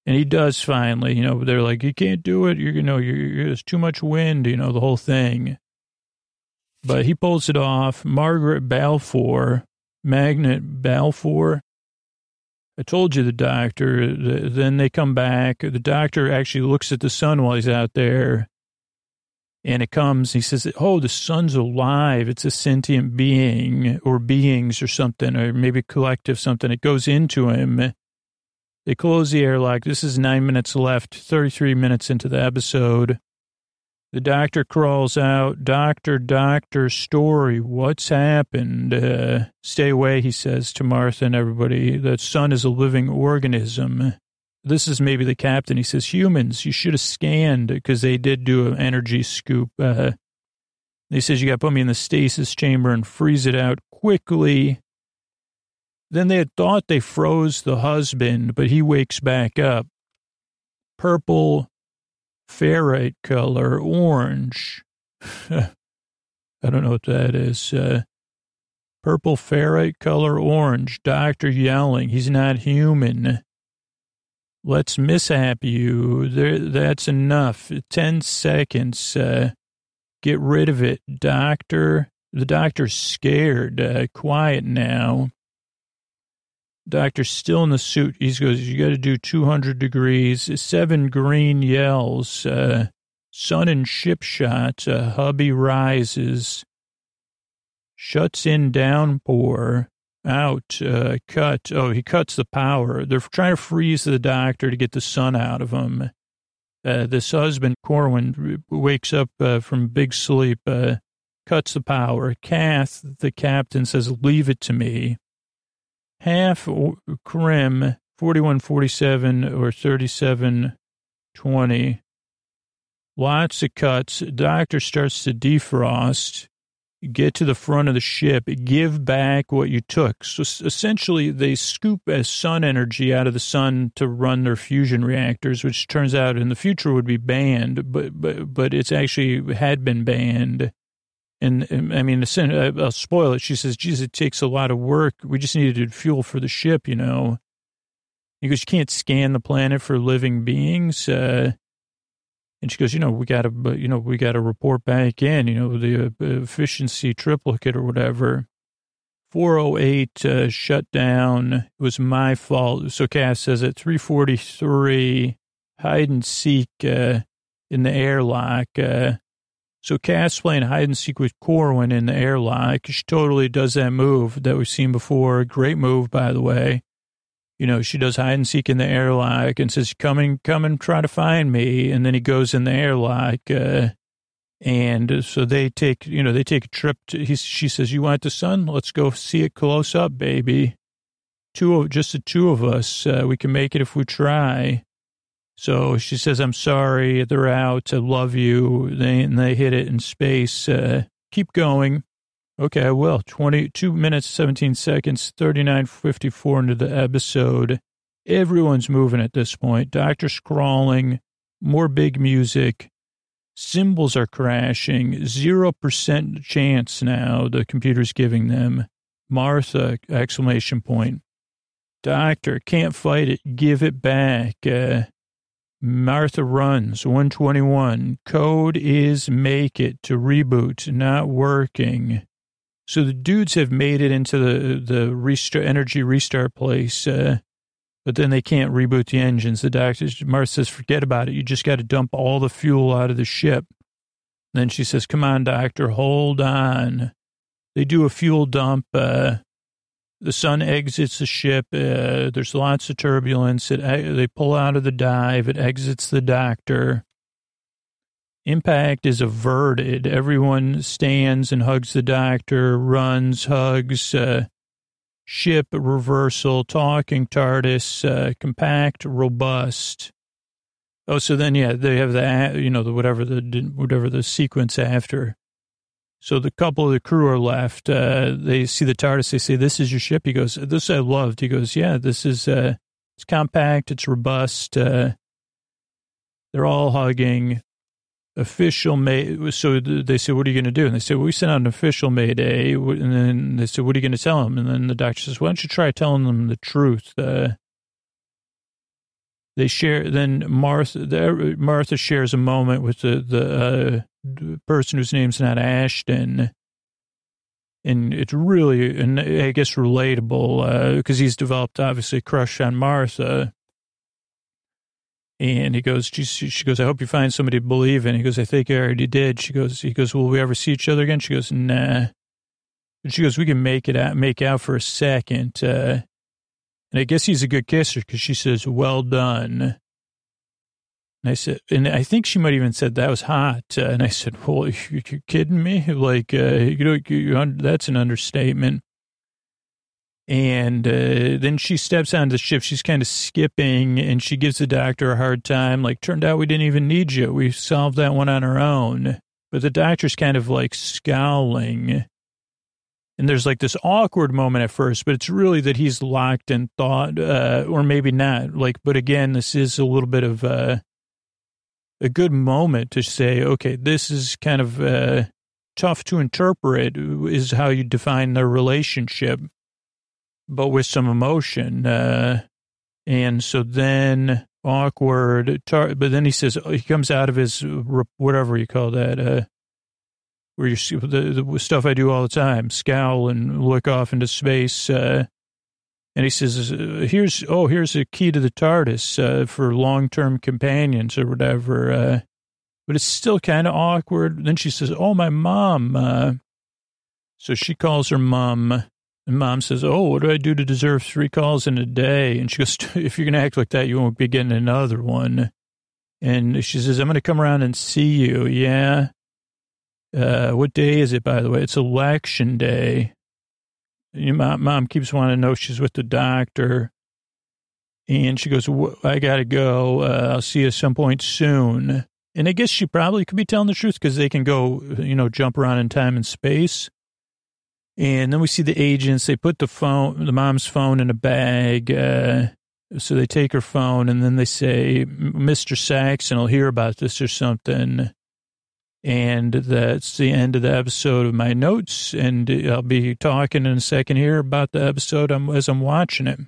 And he does finally, you know, they're like, you can't do it. You're, you know, you're, you're, there's too much wind, you know, the whole thing. But he pulls it off. Margaret Balfour, Magnet Balfour, I told you the doctor. then they come back. The doctor actually looks at the sun while he's out there. And it comes, he says, Oh, the sun's alive. It's a sentient being or beings or something, or maybe collective something. It goes into him. They close the airlock. This is nine minutes left, 33 minutes into the episode. The doctor crawls out. Doctor, doctor, story. What's happened? Uh, stay away, he says to Martha and everybody. The sun is a living organism. This is maybe the captain. He says, humans, you should have scanned because they did do an energy scoop. Uh, he says, you got to put me in the stasis chamber and freeze it out quickly. Then they had thought they froze the husband, but he wakes back up. Purple ferrite color, orange. *laughs* I don't know what that is. Uh, purple ferrite color, orange. Doctor yelling, he's not human. Let's mishap you. There, that's enough. Ten seconds. Uh, get rid of it, doctor. The doctor's scared. Uh, quiet now. Doctor's still in the suit. He goes, you got to do 200 degrees. Seven green yells. Uh, sun and ship shot. Uh, hubby rises. Shuts in downpour. Out. Uh, cut. Oh, he cuts the power. They're trying to freeze the doctor to get the sun out of him. Uh, this husband, Korwin, wakes up uh, from big sleep, uh, cuts the power. Kath, the captain, says, leave it to me half crim 4147 or 3720. Lots of cuts. Doctor starts to defrost. Get to the front of the ship. Give back what you took. So essentially, they scoop as sun energy out of the sun to run their fusion reactors, which turns out in the future would be banned, but but but it's actually had been banned and, I mean, I'll spoil it. She says, geez, it takes a lot of work. We just needed fuel for the ship, you know. Because you can't scan the planet for living beings. Uh, and she goes, you know, we got to, you know, we got to report back in, you know, the uh, efficiency triplicate or whatever. 408 uh, shut down. It was my fault. So Cass says at 343, hide and seek uh, in the airlock. Uh, so Cass playing hide and seek with Korwin in the airlock. She totally does that move that we've seen before. Great move, by the way. You know, she does hide and seek in the airlock and says, come and come and try to find me. And then he goes in the airlock. Uh, and so they take, you know, they take a trip to, he, she says, you want the sun? Let's go see it close up, baby. Two of, just the two of us. Uh, we can make it if we try. So she says, I'm sorry, they're out, I love you. They, and they hit it in space. Uh, keep going. Okay, I will. 22 minutes, 17 seconds, 39.54 into the episode. Everyone's moving at this point. Doctor scrawling, more big music. Symbols are crashing. 0% chance now the computer's giving them. Martha, exclamation point. Doctor, can't fight it. Give it back. Uh, Martha runs 121. Code is make it to reboot, not working. So the dudes have made it into the the restart, energy restart place, uh, but then they can't reboot the engines. The doctor, Martha says, forget about it. You just got to dump all the fuel out of the ship. Then she says, come on, doctor, hold on. They do a fuel dump. Uh, the sun exits the ship. Uh, there's lots of turbulence. It, uh, they pull out of the dive. It exits the doctor. Impact is averted. Everyone stands and hugs the doctor, runs, hugs, uh, ship reversal, talking TARDIS, uh, compact, robust. Oh, so then, yeah, they have the, you know, the whatever the, whatever the sequence after. So the couple of the crew are left. Uh, they see the TARDIS. They say, "This is your ship." He goes, "This I loved." He goes, "Yeah, this is uh, it's compact. It's robust." Uh, they're all hugging. Official May. So they say, "What are you going to do?" And they say, well, "We sent out an official Mayday." And then they said, "What are you going to tell them?" And then the doctor says, "Why don't you try telling them the truth?" Uh, they share. Then Martha, Martha shares a moment with the the uh, person whose name's not Ashton, and it's really, and I guess relatable because uh, he's developed obviously a crush on Martha. And he goes, she, she goes, I hope you find somebody to believe in. He goes, I think I already did. She goes, he goes, will we ever see each other again? She goes, nah. And she goes, we can make it out, make out for a second. Uh, and I guess he's a good kisser because she says, well done. And I said, and I think she might even said that was hot. Uh, and I said, well, *laughs* you're kidding me? Like, uh, you know, you, that's an understatement. And uh, then she steps onto the ship. She's kind of skipping and she gives the doctor a hard time. Like, turned out we didn't even need you. We solved that one on our own. But the doctor's kind of like scowling. And there's like this awkward moment at first, but it's really that he's locked in thought, uh, or maybe not. Like, but again, this is a little bit of uh, a good moment to say, okay, this is kind of uh, tough to interpret, is how you define their relationship but with some emotion. Uh, and so then awkward, tar- but then he says, he comes out of his, whatever you call that, uh, where you see the, the stuff I do all the time, scowl and look off into space. Uh, and he says, here's, oh, here's a key to the TARDIS, uh, for long-term companions or whatever. Uh, but it's still kind of awkward. Then she says, oh, my mom, uh, so she calls her mom and mom says, Oh, what do I do to deserve three calls in a day? And she goes, *laughs* If you're to act like that, you won't be getting another one. And she says, I'm to come around and see you. Yeah. Uh, what day is it, by the way? It's election day. Your mom, keeps wanting to know she's with the doctor. And she goes, I got to go. Uh, I'll see you some point soon. And I guess she probably could be telling the truth because they can go, you know, jump around in time and space. And then we see the agents, they put the phone, the mom's phone in a bag. Uh, so they take her phone and then they say, Mr. Saxon will hear about this or something. And that's the end of the episode of my notes. And I'll be talking in a second here about the episode as I'm watching it.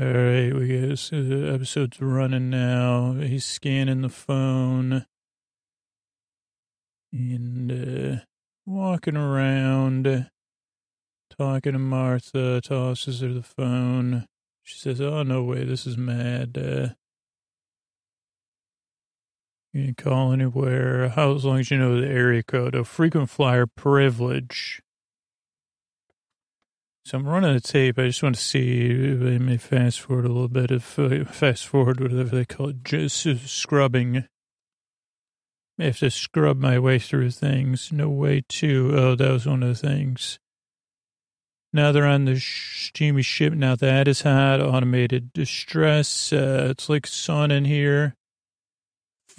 All right, we guess the episode's running now. He's scanning the phone. And, uh, walking around, talking to Martha, tosses her the phone. She says, Oh, no way, this is mad. Uh, you can call anywhere. How as long as you know the area code. A frequent flyer privilege. So I'm running the tape. I just want to see. Let me fast forward a little bit. If uh, fast forward, whatever they call it, just scrubbing. I have to scrub my way through things. No way to. Oh, that was one of the things. Now they're on the steamy ship. Now that is hot. Automated distress. Uh, it's like sun in here.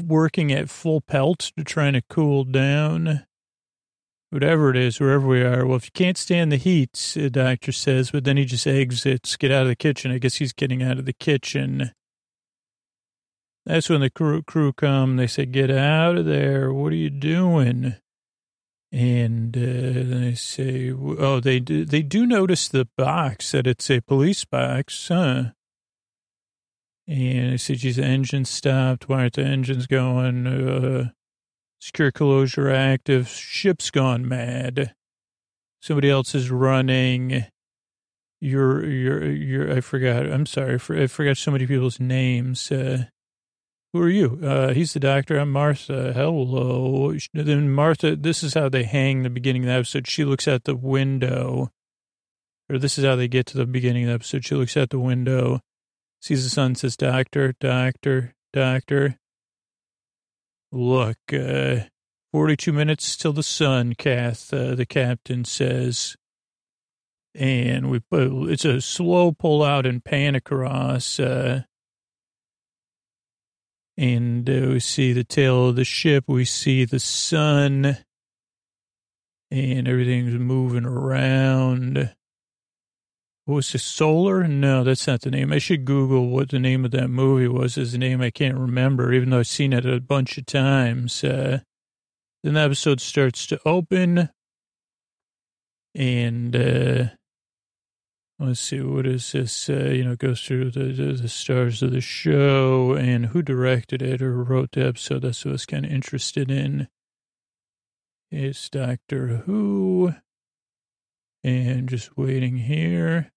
Working at full pelt to trying to cool down. Whatever it is, wherever we are. Well, if you can't stand the heat, the doctor says, but then he just exits, get out of the kitchen. I guess he's getting out of the kitchen. That's when the crew, crew come. They say, get out of there. What are you doing? And uh, they say, oh, they do, they do notice the box that it's a police box, huh? And I said, geez, the engine stopped. Why aren't the engines going? Uh, secure closure active. Ship's gone mad. Somebody else is running. You're, you're, you're, I forgot. I'm sorry. I forgot so many people's names. Uh, who are you? Uh, he's the doctor. I'm Martha. Hello. Then Martha, this is how they hang the beginning of the episode. She looks out the window, or this is how they get to the beginning of the episode. She looks out the window, sees the sun, says, Doctor, doctor, doctor. Look, uh, 42 minutes till the sun, Kath, uh, the captain says. And we put, it's a slow pull out and pan across. Uh, and uh, we see the tail of the ship. We see the sun, and everything's moving around. Was it, Solar? No, that's not the name. I should Google what the name of that movie was. Is the name I can't remember, even though I've seen it a bunch of times. Uh, then the episode starts to open, and uh, Let's see, what is this? Uh, you know, goes through the, the, the stars of the show and who directed it or wrote the episode. That's what I was kind of interested in. It's Doctor Who. And just waiting here.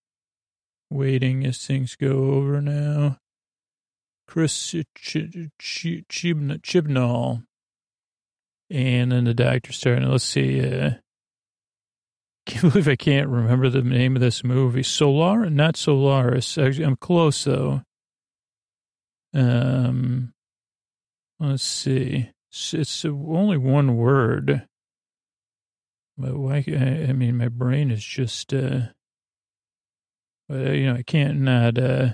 Waiting as things go over now. Chris Ch- Ch- Chibnall. And then the doctor starting. Let's see. Uh, *laughs* can't believe I can't remember the name of this movie. Solar, not Solaris. I'm close though. Um, let's see. It's, it's only one word. But why? I, I mean, my brain is just. uh uh, you know, I can't not uh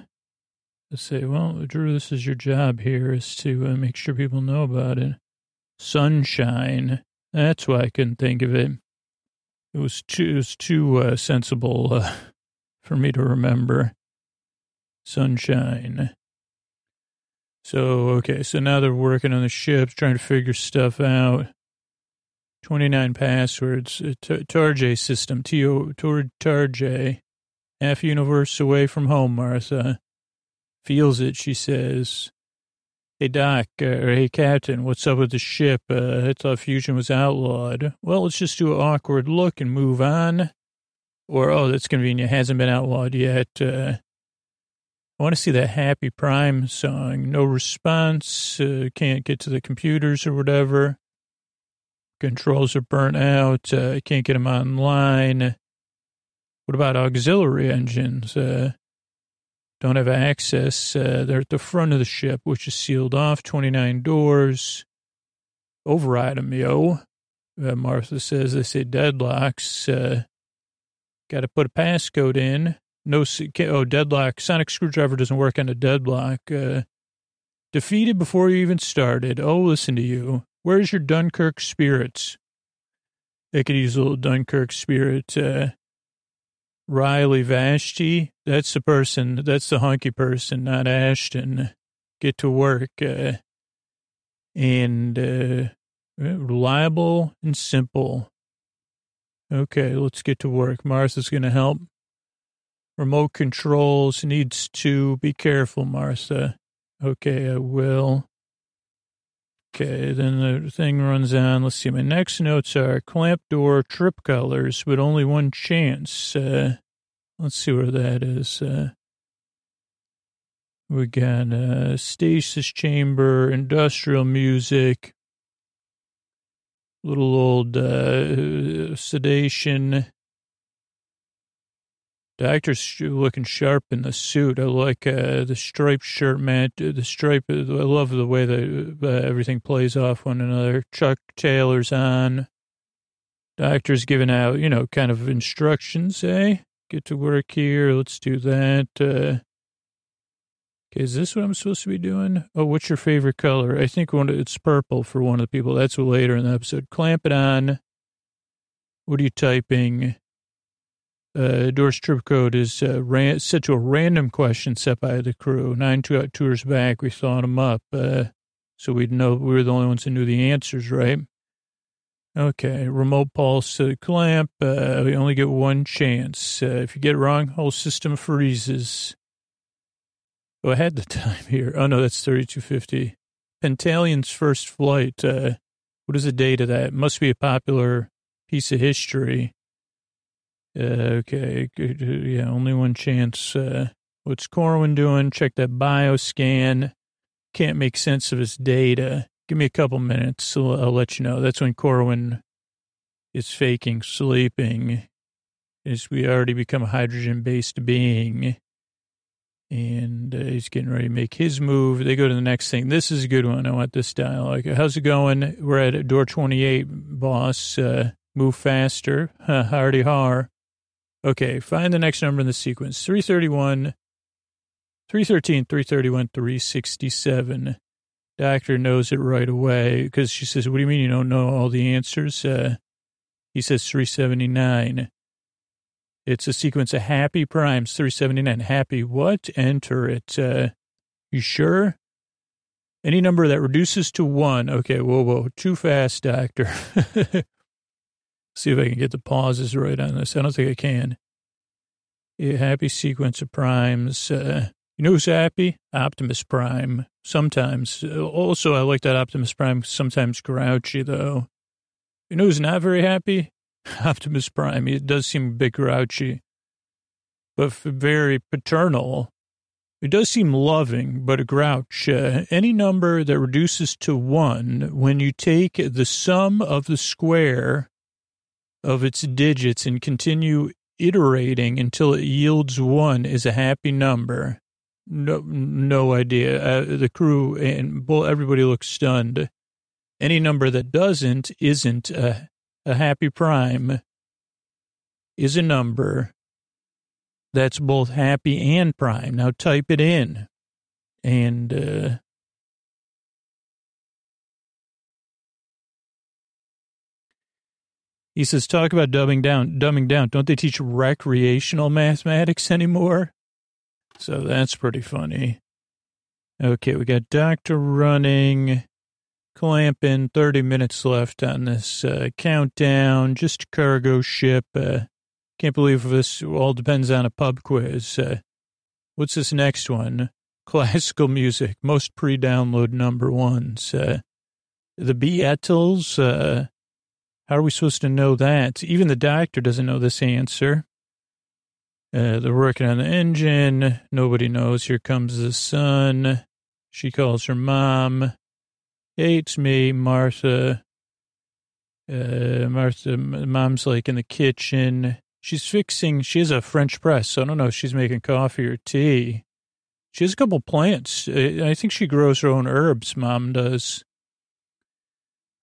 say, well, Drew, this is your job here is to uh, make sure people know about it. Sunshine. That's why I couldn't think of it. It was too, it was too uh, sensible uh, *laughs* for me to remember. Sunshine. So, okay, so now they're working on the ships, trying to figure stuff out. 29 passwords. Uh, Torajii system. T-O, Torajii. Half universe away from home, Martha. Feels it, she says. Hey, Doc, uh, or hey, Captain, what's up with the ship? Uh, I thought fusion was outlawed. Well, let's just do an awkward look and move on. Or, oh, that's convenient. Hasn't been outlawed yet. Uh, I want to see that Happy Prime song. No response. Uh, can't get to the computers or whatever. Controls are burnt out. Uh, can't get them online. What about auxiliary engines? Uh, don't have access. Uh, they're at the front of the ship, which is sealed off, 29 doors. Override them, yo. Uh, Martha says they say deadlocks. Uh, Got to put a passcode in. No, oh, deadlock. Sonic screwdriver doesn't work on a deadlock. Uh, defeated before you even started. Oh, listen to you. Where's your Dunkirk spirits? They could use a little Dunkirk spirit. Uh, Riley Vashti, that's the person, that's the hunky person, not Ashton. Get to work. Uh, and uh, reliable and simple. Okay, let's get to work. Martha's going to help. Remote controls needs to be careful, Martha. Okay, I will. Okay, then the thing runs on. Let's see. My next notes are clamp door trip colors, but only one chance. Uh, let's see where that is. Uh, we got uh, stasis chamber, industrial music, little old uh, sedation. Doctor's looking sharp in the suit. I like uh, the striped shirt, man. The stripe. I love the way that uh, everything plays off one another. Chuck Taylor's on. Doctor's giving out, you know, kind of instructions. Eh, get to work here. Let's do that. Uh, is this what I'm supposed to be doing? Oh, what's your favorite color? I think one. It's purple for one of the people. That's later in the episode. Clamp it on. What are you typing? Uh, Doors trip code is uh, ran, set to a random question set by the crew. Nine two, tours back, we thought them up uh, so we'd know we were the only ones who knew the answers, right? Okay, remote pulse uh, clamp. Uh, we only get one chance. Uh, if you get it wrong, whole system freezes. Oh, I had the *laughs* time here. Oh, no, that's 3250. Pentallian's first flight. Uh, what is the date of that? Must be a popular piece of history. Uh, okay. Yeah, only one chance. Uh, what's Korwin doing? Check that bioscan. Can't make sense of his data. Give me a couple minutes. So I'll let you know. That's when Korwin is faking sleeping. Is we already become a hydrogen based being. And uh, he's getting ready to make his move. They go to the next thing. This is a good one. I want this dialogue. How's it going? We're at door 28, boss. Uh, move faster. Hardy har. Okay, find the next number in the sequence. 331, 313, 331, 367. Doctor knows it right away because she says, What do you mean you don't know all the answers? Uh, he says 379. It's a sequence of happy primes, 379. Happy what? Enter it. Uh, you sure? Any number that reduces to one. Okay, whoa, whoa. Too fast, doctor. *laughs* See if I can get the pauses right on this. I don't think I can. A happy sequence of primes. Uh, you know who's happy? Optimus Prime. Sometimes. Also, I like that Optimus Prime. Sometimes grouchy, though. You know who's not very happy? *laughs* Optimus Prime. It does seem a bit grouchy, but very paternal. It does seem loving, but a grouch. Uh, any number that reduces to one when you take the sum of the square of its digits and continue iterating until it yields one is a happy number. No, no idea. Uh, the crew and well, everybody looks stunned. Any number that doesn't isn't a, a happy prime. Is a number that's both happy and prime. Now type it in, and uh, He says, talk about dumbing down, dumbing down. Don't they teach recreational mathematics anymore? So that's pretty funny. Okay, we got Doctor running, clamping, 30 minutes left on this uh, countdown, just cargo ship. Uh, can't believe this all depends on a pub quiz. Uh, what's this next one? Classical music, most pre-download number ones. Uh, the Beatles, uh, how are we supposed to know that? Even the doctor doesn't know this answer. Uh, they're working on the engine. Nobody knows. Here comes the sun. She calls her mom. Hey, it's me, Martha. Uh, Martha, mom's like in the kitchen. She's fixing, she has a French press, so I don't know if she's making coffee or tea. She has a couple plants. I think she grows her own herbs, mom does.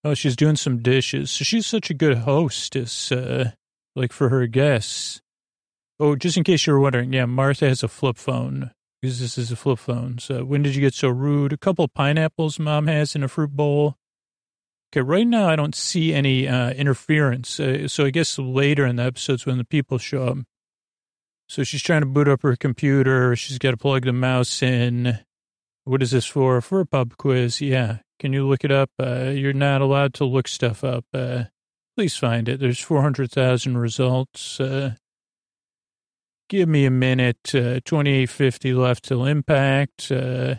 Oh, she's doing some dishes. So she's such a good hostess, uh, like for her guests. Oh, just in case you were wondering, yeah, Martha has a flip phone because this is a flip phone. So when did you get so rude? A couple pineapples mom has in a fruit bowl. Okay, right now I don't see any uh, interference. Uh, so I guess later in the episodes when the people show up. So she's trying to boot up her computer. She's got to plug the mouse in. What is this for? For a pub quiz. Yeah. Can you look it up? Uh, you're not allowed to look stuff up. Uh, please find it. There's 400,000 results. Uh, give me a minute. Uh, 2850 left till impact. Uh,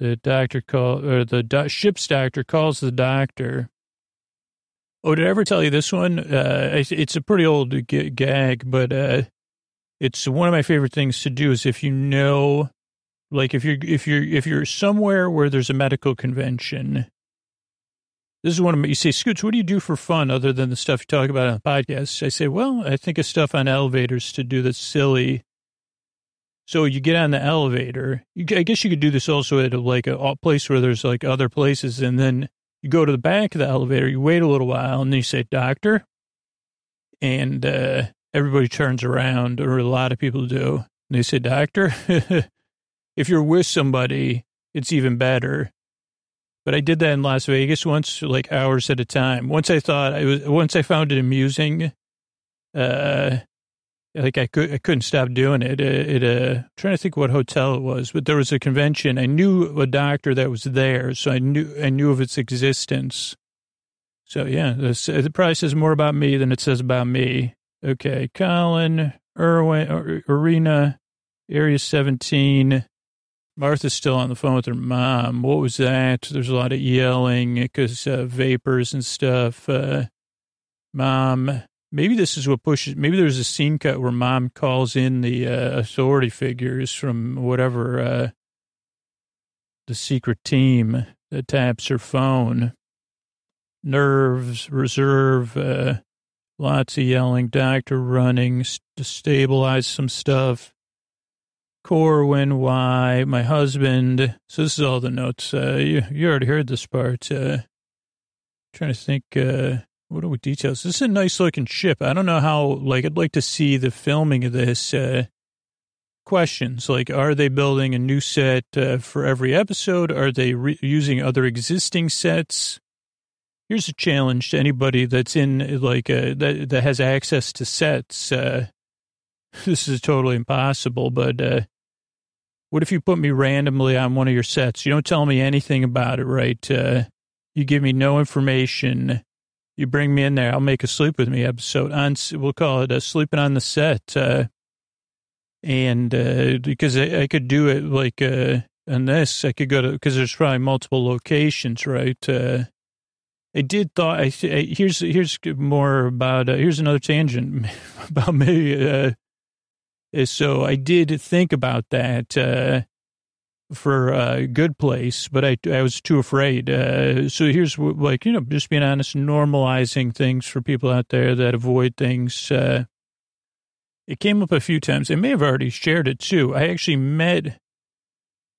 the doctor call or the do- ship's doctor calls the doctor. Oh, did I ever tell you this one? Uh, it's a pretty old g- gag, but it's one of my favorite things to do. Is if you know like if you're if you're if you're somewhere where there's a medical convention, this is one of my, you say, Scoots, what do you do for fun other than the stuff you talk about on the podcast? I say, well, I think of stuff on elevators to do that's silly. So you get on the elevator. You, I guess you could do this also at a, like a place where there's like other places, and then you go to the back of the elevator. You wait a little while, and then you say, "Doctor," and uh, everybody turns around, or a lot of people do. And they say, "Doctor." *laughs* If you're with somebody, it's even better. But I did that in Las Vegas once, like hours at a time. Once I thought I was, once I found it amusing, uh, like I could, I couldn't stop doing it. It, it uh, I'm trying to think what hotel it was, but there was a convention. I knew a doctor that was there, so I knew, I knew of its existence. So yeah, this, it probably says more about me than it says about me. Okay, Colin, Irwin, Arena, Area 17. Martha's still on the phone with her mom. What was that? There's a lot of yelling because uh, vapors and stuff. Uh, mom, maybe this is what pushes. Maybe there's a scene cut where mom calls in the uh, authority figures from whatever uh, the secret team that taps her phone. Nerves, reserve, uh, lots of yelling, doctor running to stabilize some stuff. Korwin, why, my husband. So this is all the notes. Uh, you, you already heard this part. Uh, trying to think, uh, what are we details? This is a nice looking ship. I don't know how, like, I'd like to see the filming of this. Uh, questions like, are they building a new set uh, for every episode? Are they re- using other existing sets? Here's a challenge to anybody that's in, like, uh, that, that has access to sets. Uh, *laughs* this is totally impossible, but, uh, what if you put me randomly on one of your sets? You don't tell me anything about it, right? Uh, you give me no information. You bring me in there. I'll make a sleep with me episode on. We'll call it a sleeping on the set. Uh, and uh, because I, I, could do it like uh, on this, I could go to because there's probably multiple locations, right? Uh, I did thought I, I here's here's more about uh, here's another tangent *laughs* about me. Uh, so I did think about that uh, for a good place, but I, I was too afraid. Uh, so here's like, you know, just being honest, normalizing things for people out there that avoid things. Uh, it came up a few times. I may have already shared it too. I actually met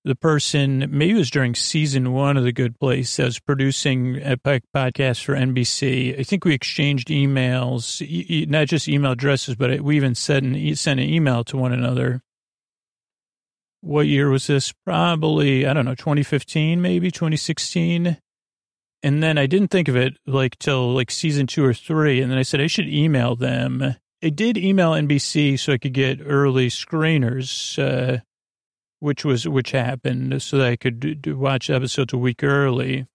the person, maybe it was during season one of The Good Place, that was producing a podcast for NBC. I think we exchanged emails, not just email addresses, but we even sent an, sent an email to one another. What year was this? Probably, I don't know, 2015, maybe 2016. And then I didn't think of it like till like season two or three. And then I said I should email them. I did email NBC so I could get early screeners. Uh, which was which happened, so that I could do, do, watch episodes a week early.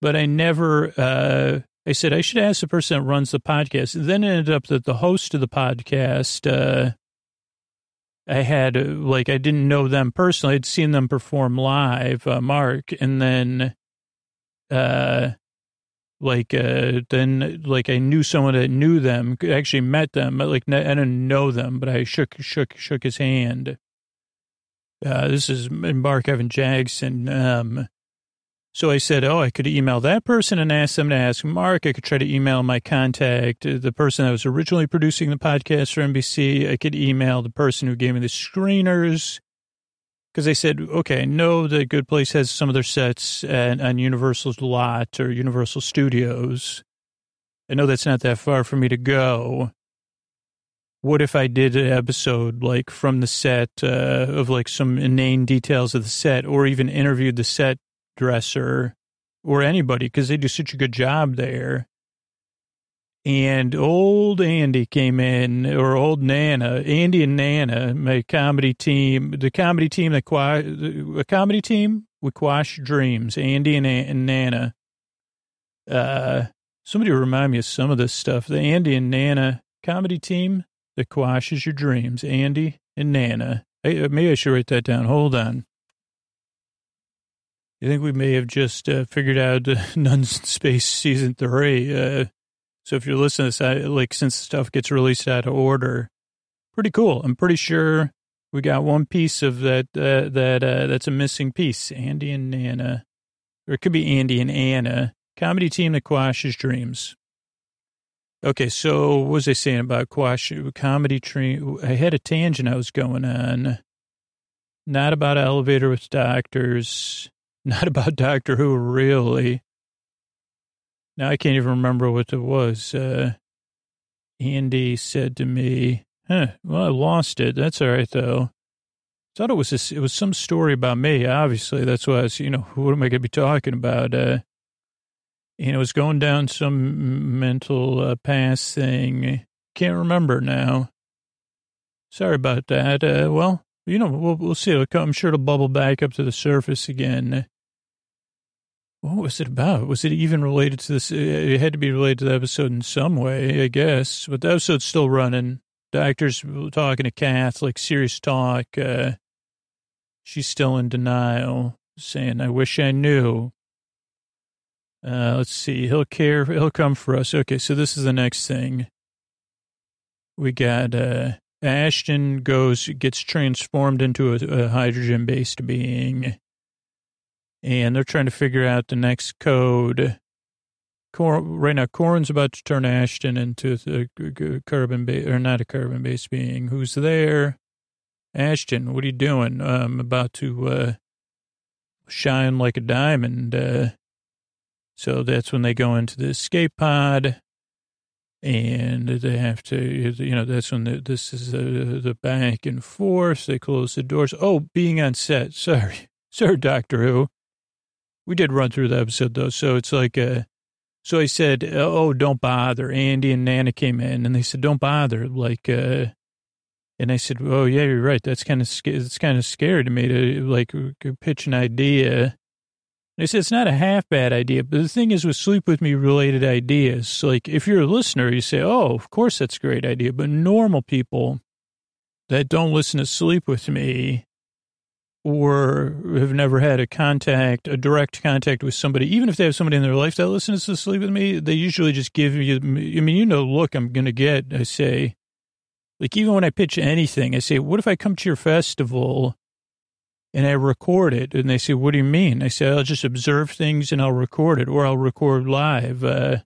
But I never. Uh, I said I should ask the person that runs the podcast. And then it ended up that the host of the podcast, uh, I had like I didn't know them personally. I'd seen them perform live, uh, Marc, and then, uh, like uh, then like I knew someone that knew them, actually met them. Like I didn't know them, but I shook shook shook his hand. Uh, this is Marc Evan Jackson. Um, so I said, oh, I could email that person and ask them to ask Marc. I could try to email my contact, uh, the person that was originally producing the podcast for NBC. I could email the person who gave me the screeners. Because I said, okay, I know that Good Place has some of their sets at, on Universal's lot or Universal Studios. I know that's not that far for me to go what if I did an episode like from the set uh, of like some inane details of the set, or even interviewed the set dresser or anybody because they do such a good job there. And old Andy came in, or old Nana, Andy and Nana, my comedy team, the comedy team that a comedy team with Quash Dreams, Andy and, and Nana. Uh, somebody remind me of some of this stuff. The Andy and Nana comedy team that quashes your dreams. Andy and Nana. Hey, uh, maybe I should write that down. Hold on. You think we may have just uh, figured out uh, *laughs* Nuns in Space season three? Uh, so if you're listening to this, I, like since stuff gets released out of order, pretty cool. I'm pretty sure we got one piece of that. Uh, that uh, that's a missing piece. Andy and Nana, or it could be Andy and Anna. Comedy team that quashes dreams. Okay, so what was I saying about Quash comedy tree? I had a tangent I was going on. Not about elevator with doctors. *laughs* Not about Doctor Who, really. Now I can't even remember what it was. Uh, Andy said to me, huh, well, I lost it. That's all right, though. Thought it was a, it was some story about me. Obviously, that's why I was, you know, what am I going to be talking about? Uh, and it was going down some mental uh, pass thing. Can't remember now. Sorry about that. Uh, well, you know, we'll, we'll see. Come, I'm sure it'll bubble back up to the surface again. What was it about? Was it even related to this? It had to be related to the episode in some way, I guess. But the episode's still running. Doctors talking to Kath, like serious talk. Uh, She's still in denial, saying, I wish I knew. Uh, let's see. He'll care. He'll come for us. Okay, so this is the next thing. We got uh, Ashton goes, gets transformed into a, a hydrogen based being. And they're trying to figure out the next code. Cor- right now, Korwin's about to turn Ashton into a carbon base, or not a carbon based being. Who's there? Ashton, what are you doing? I'm about to uh, shine like a diamond. Uh, so that's when they go into the escape pod and they have to, you know, that's when the, this is the, the back and forth. They close the doors. Oh, being on set. Sorry. *laughs* Sorry, Doctor Who. We did run through the episode though. So it's like, uh, so I said, oh, don't bother. Andy and Nana came in and they said, don't bother. Like, uh, and I said, oh yeah, you're right. That's kind of, it's kind of scary to me to like pitch an idea they said it's not a half bad idea, but the thing is with sleep with me related ideas, like if you're a listener, you say, oh, of course that's a great idea. But normal people that don't listen to sleep with me or have never had a contact, a direct contact with somebody, even if they have somebody in their life that listens to sleep with me, they usually just give you, I mean, you know, look, I'm going to get, I say, like even when I pitch anything, I say, what if I come to your festival and I record it. And they say, what do you mean? I say, I'll just observe things and I'll record it or I'll record live. Uh,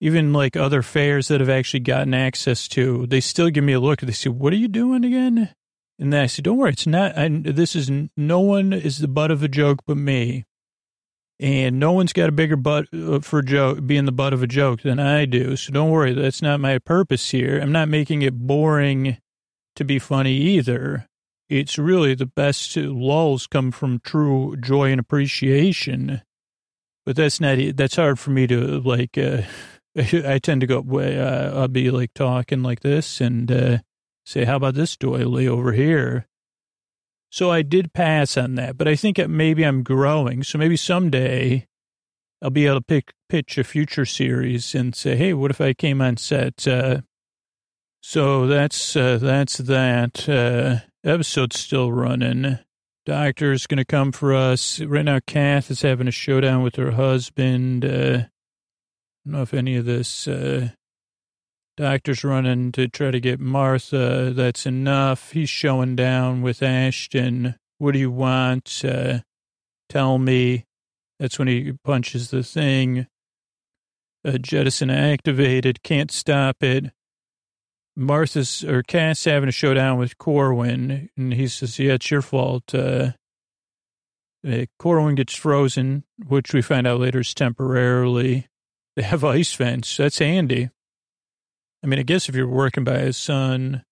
even like other fairs that have actually gotten access to, they still give me a look. They say, what are you doing again? And then I say, don't worry, it's not, I, this is, no one is the butt of a joke but me. And no one's got a bigger butt uh, for joke, being the butt of a joke than I do. So don't worry, that's not my purpose here. I'm not making it boring to be funny either it's really the best lulls come from true joy and appreciation. But that's not, that's hard for me to like, uh, *laughs* I tend to go, uh, I'll be like talking like this and, uh, say, how about this doily over here? So I did pass on that, but I think maybe I'm growing. So maybe someday I'll be able to pick, pitch a future series and say, hey, what if I came on set? Uh, so that's, uh, that's that. Uh, Episode's still running. Doctor's going to come for us. Right now, Kath is having a showdown with her husband. Uh, I don't know if any of this. Uh, doctor's running to try to get Martha. That's enough. He's showing down with Ashton. What do you want? Uh, tell me. That's when he punches the thing. Jettison activated. Can't stop it. Martha's or Kath having a showdown with Korwin, and he says, "Yeah, it's your fault." Uh, uh, Korwin gets frozen, which we find out later is temporarily. They have ice vents. That's handy. I mean, I guess if you're working by his son.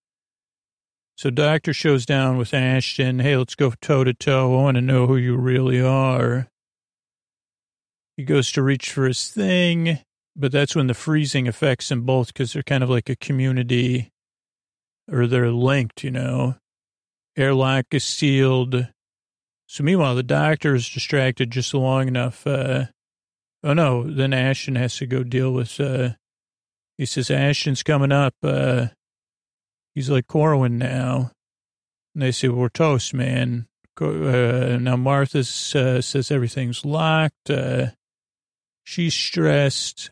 So Doctor shows down with Ashton. Hey, let's go toe to toe. I want to know who you really are. He goes to reach for his thing. But that's when the freezing affects them both because they're kind of like a community or they're linked, you know. Airlock is sealed. So meanwhile, the doctor is distracted just long enough. Uh, oh no, then Ashton has to go deal with, uh, he says, Ashton's coming up. Uh, he's like Korwin now. And they say, we're toast, man. Uh, now Martha uh, says everything's locked. Uh, she's stressed.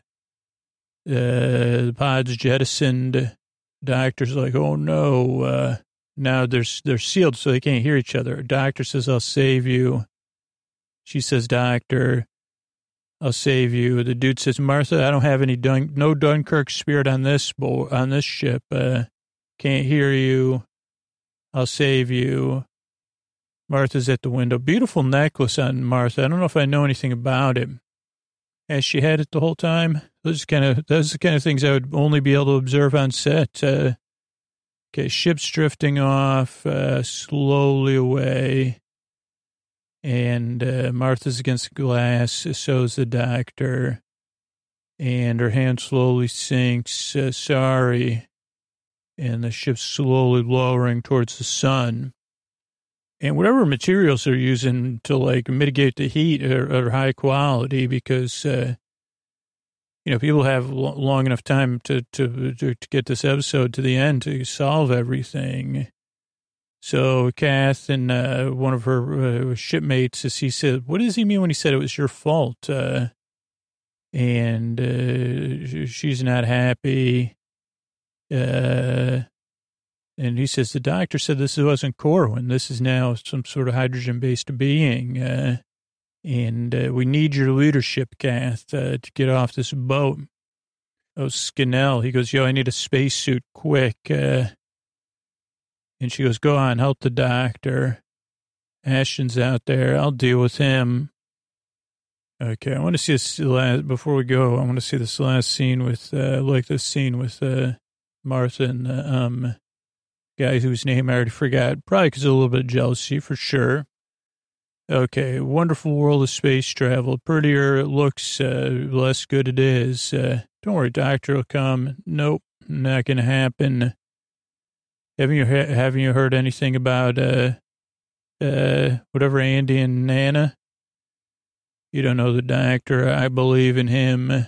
Uh, the pod's jettisoned. Doctor's like, oh no, uh, now they're, they're sealed so they can't hear each other. Doctor says, I'll save you. She says, doctor, I'll save you. The dude says, Martha, I don't have any Dun- no Dunkirk spirit on this bo- on this ship. Uh, can't hear you. I'll save you. Martha's at the window. Beautiful necklace on Martha. I don't know if I know anything about it. Has she had it the whole time? Those kind of those kind of things I would only be able to observe on set. Uh, okay, ship's drifting off uh, slowly away, and uh, Martha's against glass. So's the doctor, and her hand slowly sinks. Uh, sorry, and the ship's slowly lowering towards the sun. And whatever materials they're using to like mitigate the heat are, are high quality because uh, you know, people have long enough time to, to, to, to get this episode to the end to solve everything. So Kath and uh, one of her uh, shipmates, as he said, what does he mean when he said it was your fault? Uh, and uh, she's not happy. Uh, and he says, the doctor said this wasn't Korwin. This is now some sort of hydrogen-based being. And uh, we need your leadership, Kath, uh, to get off this boat. Oh, Scannell, he goes, yo, I need a spacesuit quick. Uh, and she goes, go on, help the doctor. Ashton's out there. I'll deal with him. Okay, I want to see this last, before we go, I want to see this last scene with, uh, like this scene with, uh, Martha and, uh, um, guy whose name I already forgot, probably because a little bit of jealousy for sure. Okay, wonderful world of space travel. Prettier it looks, uh, less good it is. Uh, don't worry, doctor will come. Nope, not gonna happen. Haven't you haven't you heard anything about uh, uh, whatever Andy and Nana? You don't know the doctor. I believe in him.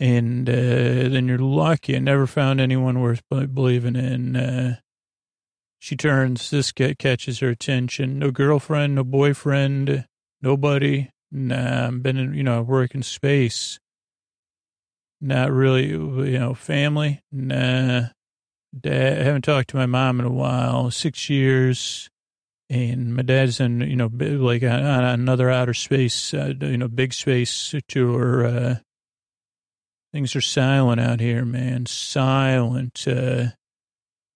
And uh, then you're lucky. I never found anyone worth believing in. Uh, she turns. This catches her attention. No girlfriend, no boyfriend, nobody. Nah, I've been in, you know, work in space. Not really, you know, family. Nah. Dad, I haven't talked to my mom in a while, six years. And my dad's in, you know, like on another outer space, uh, you know, big space tour. Uh, things are silent out here, man. Silent. Uh,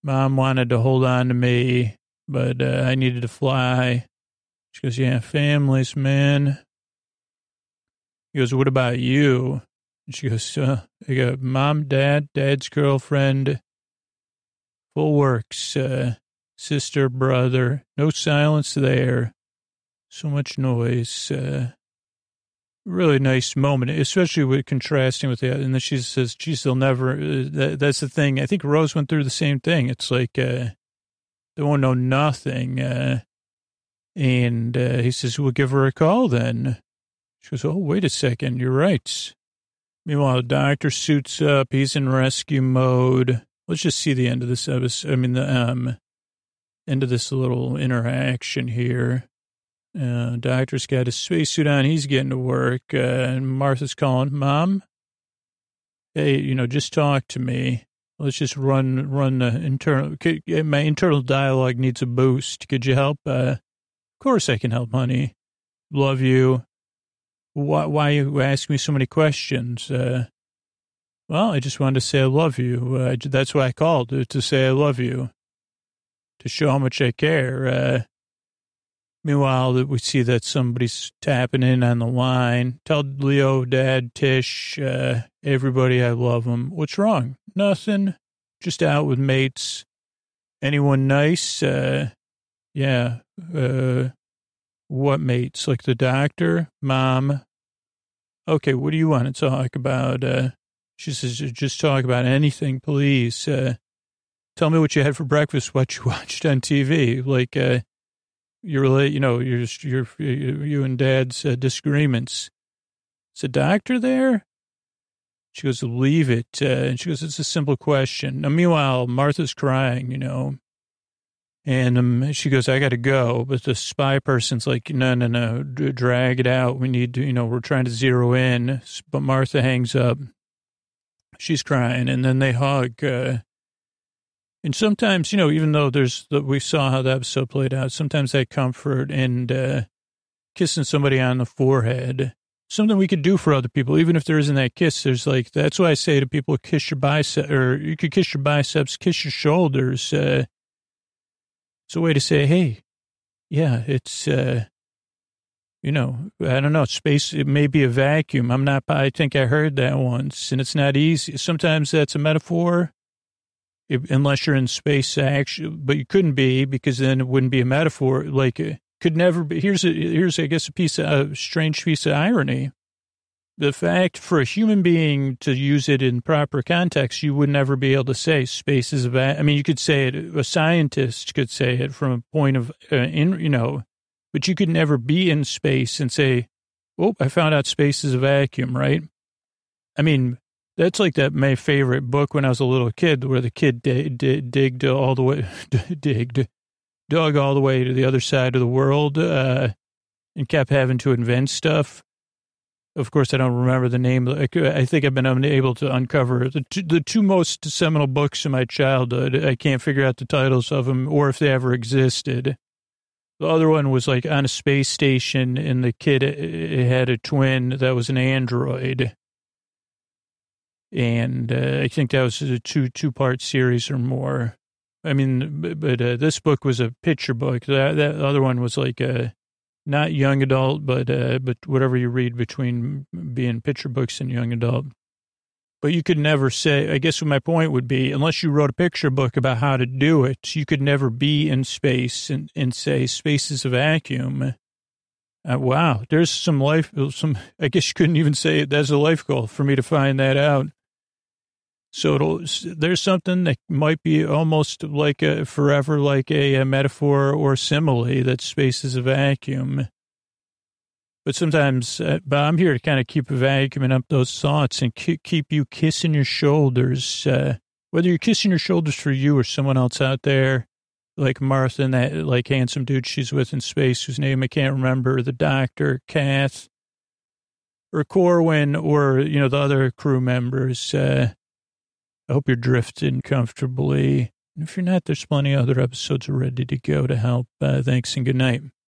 Mom wanted to hold on to me, but uh, I needed to fly. She goes, yeah, families, man. He goes, what about you? And she goes, uh, I go, mom, dad, dad's girlfriend, full works, uh, sister, brother, no silence there. So much noise. Uh, really nice moment, especially with contrasting with that. and then she says, geez, they'll never, uh, that, that's the thing. I think Rose went through the same thing. It's like, uh, they won't know nothing. Uh, and, uh, he says, we'll give her a call then. She goes, oh, wait a second. You're right. Meanwhile, the doctor suits up. He's in rescue mode. Let's just see the end of this episode. I mean, the, um, end of this little interaction here. Uh, doctor's got his spacesuit on. He's getting to work. Uh, and Martha's calling, Mom, hey, you know, just talk to me. Let's just run, run the internal, my internal dialogue needs a boost. Could you help? Uh, of course I can help, honey. Love you. Why, why you ask me so many questions? Uh, well, I just wanted to say I love you. Uh, that's why I called, to say I love you, to show how much I care. Meanwhile, we see that somebody's tapping in on the line. Tell Leo, Dad, Tish, uh, everybody I love them. What's wrong? Nothing. Just out with mates. Anyone nice? Uh, yeah. Uh, what mates? Like the doctor, mom. Okay, what do you want to talk about? Uh, she says, just talk about anything, please. Uh, tell me what you had for breakfast, what you *laughs* watched on TV. Like, uh, your, you know, your, your, you and dad's uh, disagreements. Is a doctor there? She goes, leave it. Uh, and she goes, it's a simple question. Now, meanwhile, Martha's crying, you know, and um, she goes, I got to go. But the spy person's like, no, no, no, drag it out. We need to, you know, we're trying to zero in. But Martha hangs up. She's crying. And then they hug. Uh, and sometimes, you know, even though there's, that, we saw how the episode played out, sometimes that comfort and uh, kissing somebody on the forehead, something we could do for other people, even if there isn't that kiss. There's like, that's why I say to people, kiss your bicep, or you could kiss your biceps, kiss your shoulders. Uh, it's a way to say, hey, yeah, it's, uh, you know, I don't know, space, it may be a vacuum. I'm not, I think I heard that once, and it's not easy. Sometimes that's a metaphor unless you're in space actually, but you couldn't be because then it wouldn't be a metaphor. Like it could never be. Here's a, here's, I guess, a piece of a strange piece of irony. The fact for a human being to use it in proper context, you would never be able to say space is a, va- I mean, you could say it, a scientist could say it from a point of, uh, in, you know, but you could never be in space and say, oh, I found out space is a vacuum, right? I mean, that's like that my favorite book when I was a little kid, where the kid digged all the way, *laughs* digged, dug all the way to the other side of the world uh, and kept having to invent stuff. Of course, I don't remember the name. I think I've been unable to uncover the two, the two most seminal books in my childhood. I can't figure out the titles of them or if they ever existed. The other one was like on a space station, and the kid had a twin that was an android. And uh, I think that was a two two part series or more. I mean, but uh, this book was a picture book. That that other one was like a not young adult, but uh, but whatever you read between being picture books and young adult. But you could never say. I guess my point would be, unless you wrote a picture book about how to do it, you could never be in space and, and say space is a vacuum. Uh, wow, there's some life. Some I guess you couldn't even say it. That's a life goal for me to find that out. So there's something that might be almost like a forever, like a, a metaphor or simile that space is a vacuum. But sometimes, uh, but I'm here to kind of keep vacuuming up those thoughts and keep you kissing your shoulders. Uh, whether you're kissing your shoulders for you or someone else out there, like Martha and that like handsome dude she's with in space, whose name I can't remember, the doctor, Kath, or Korwin, or you know the other crew members. Uh, I hope you're drifting comfortably. And if you're not, there's plenty of other episodes ready to go to help. Uh, thanks and good night.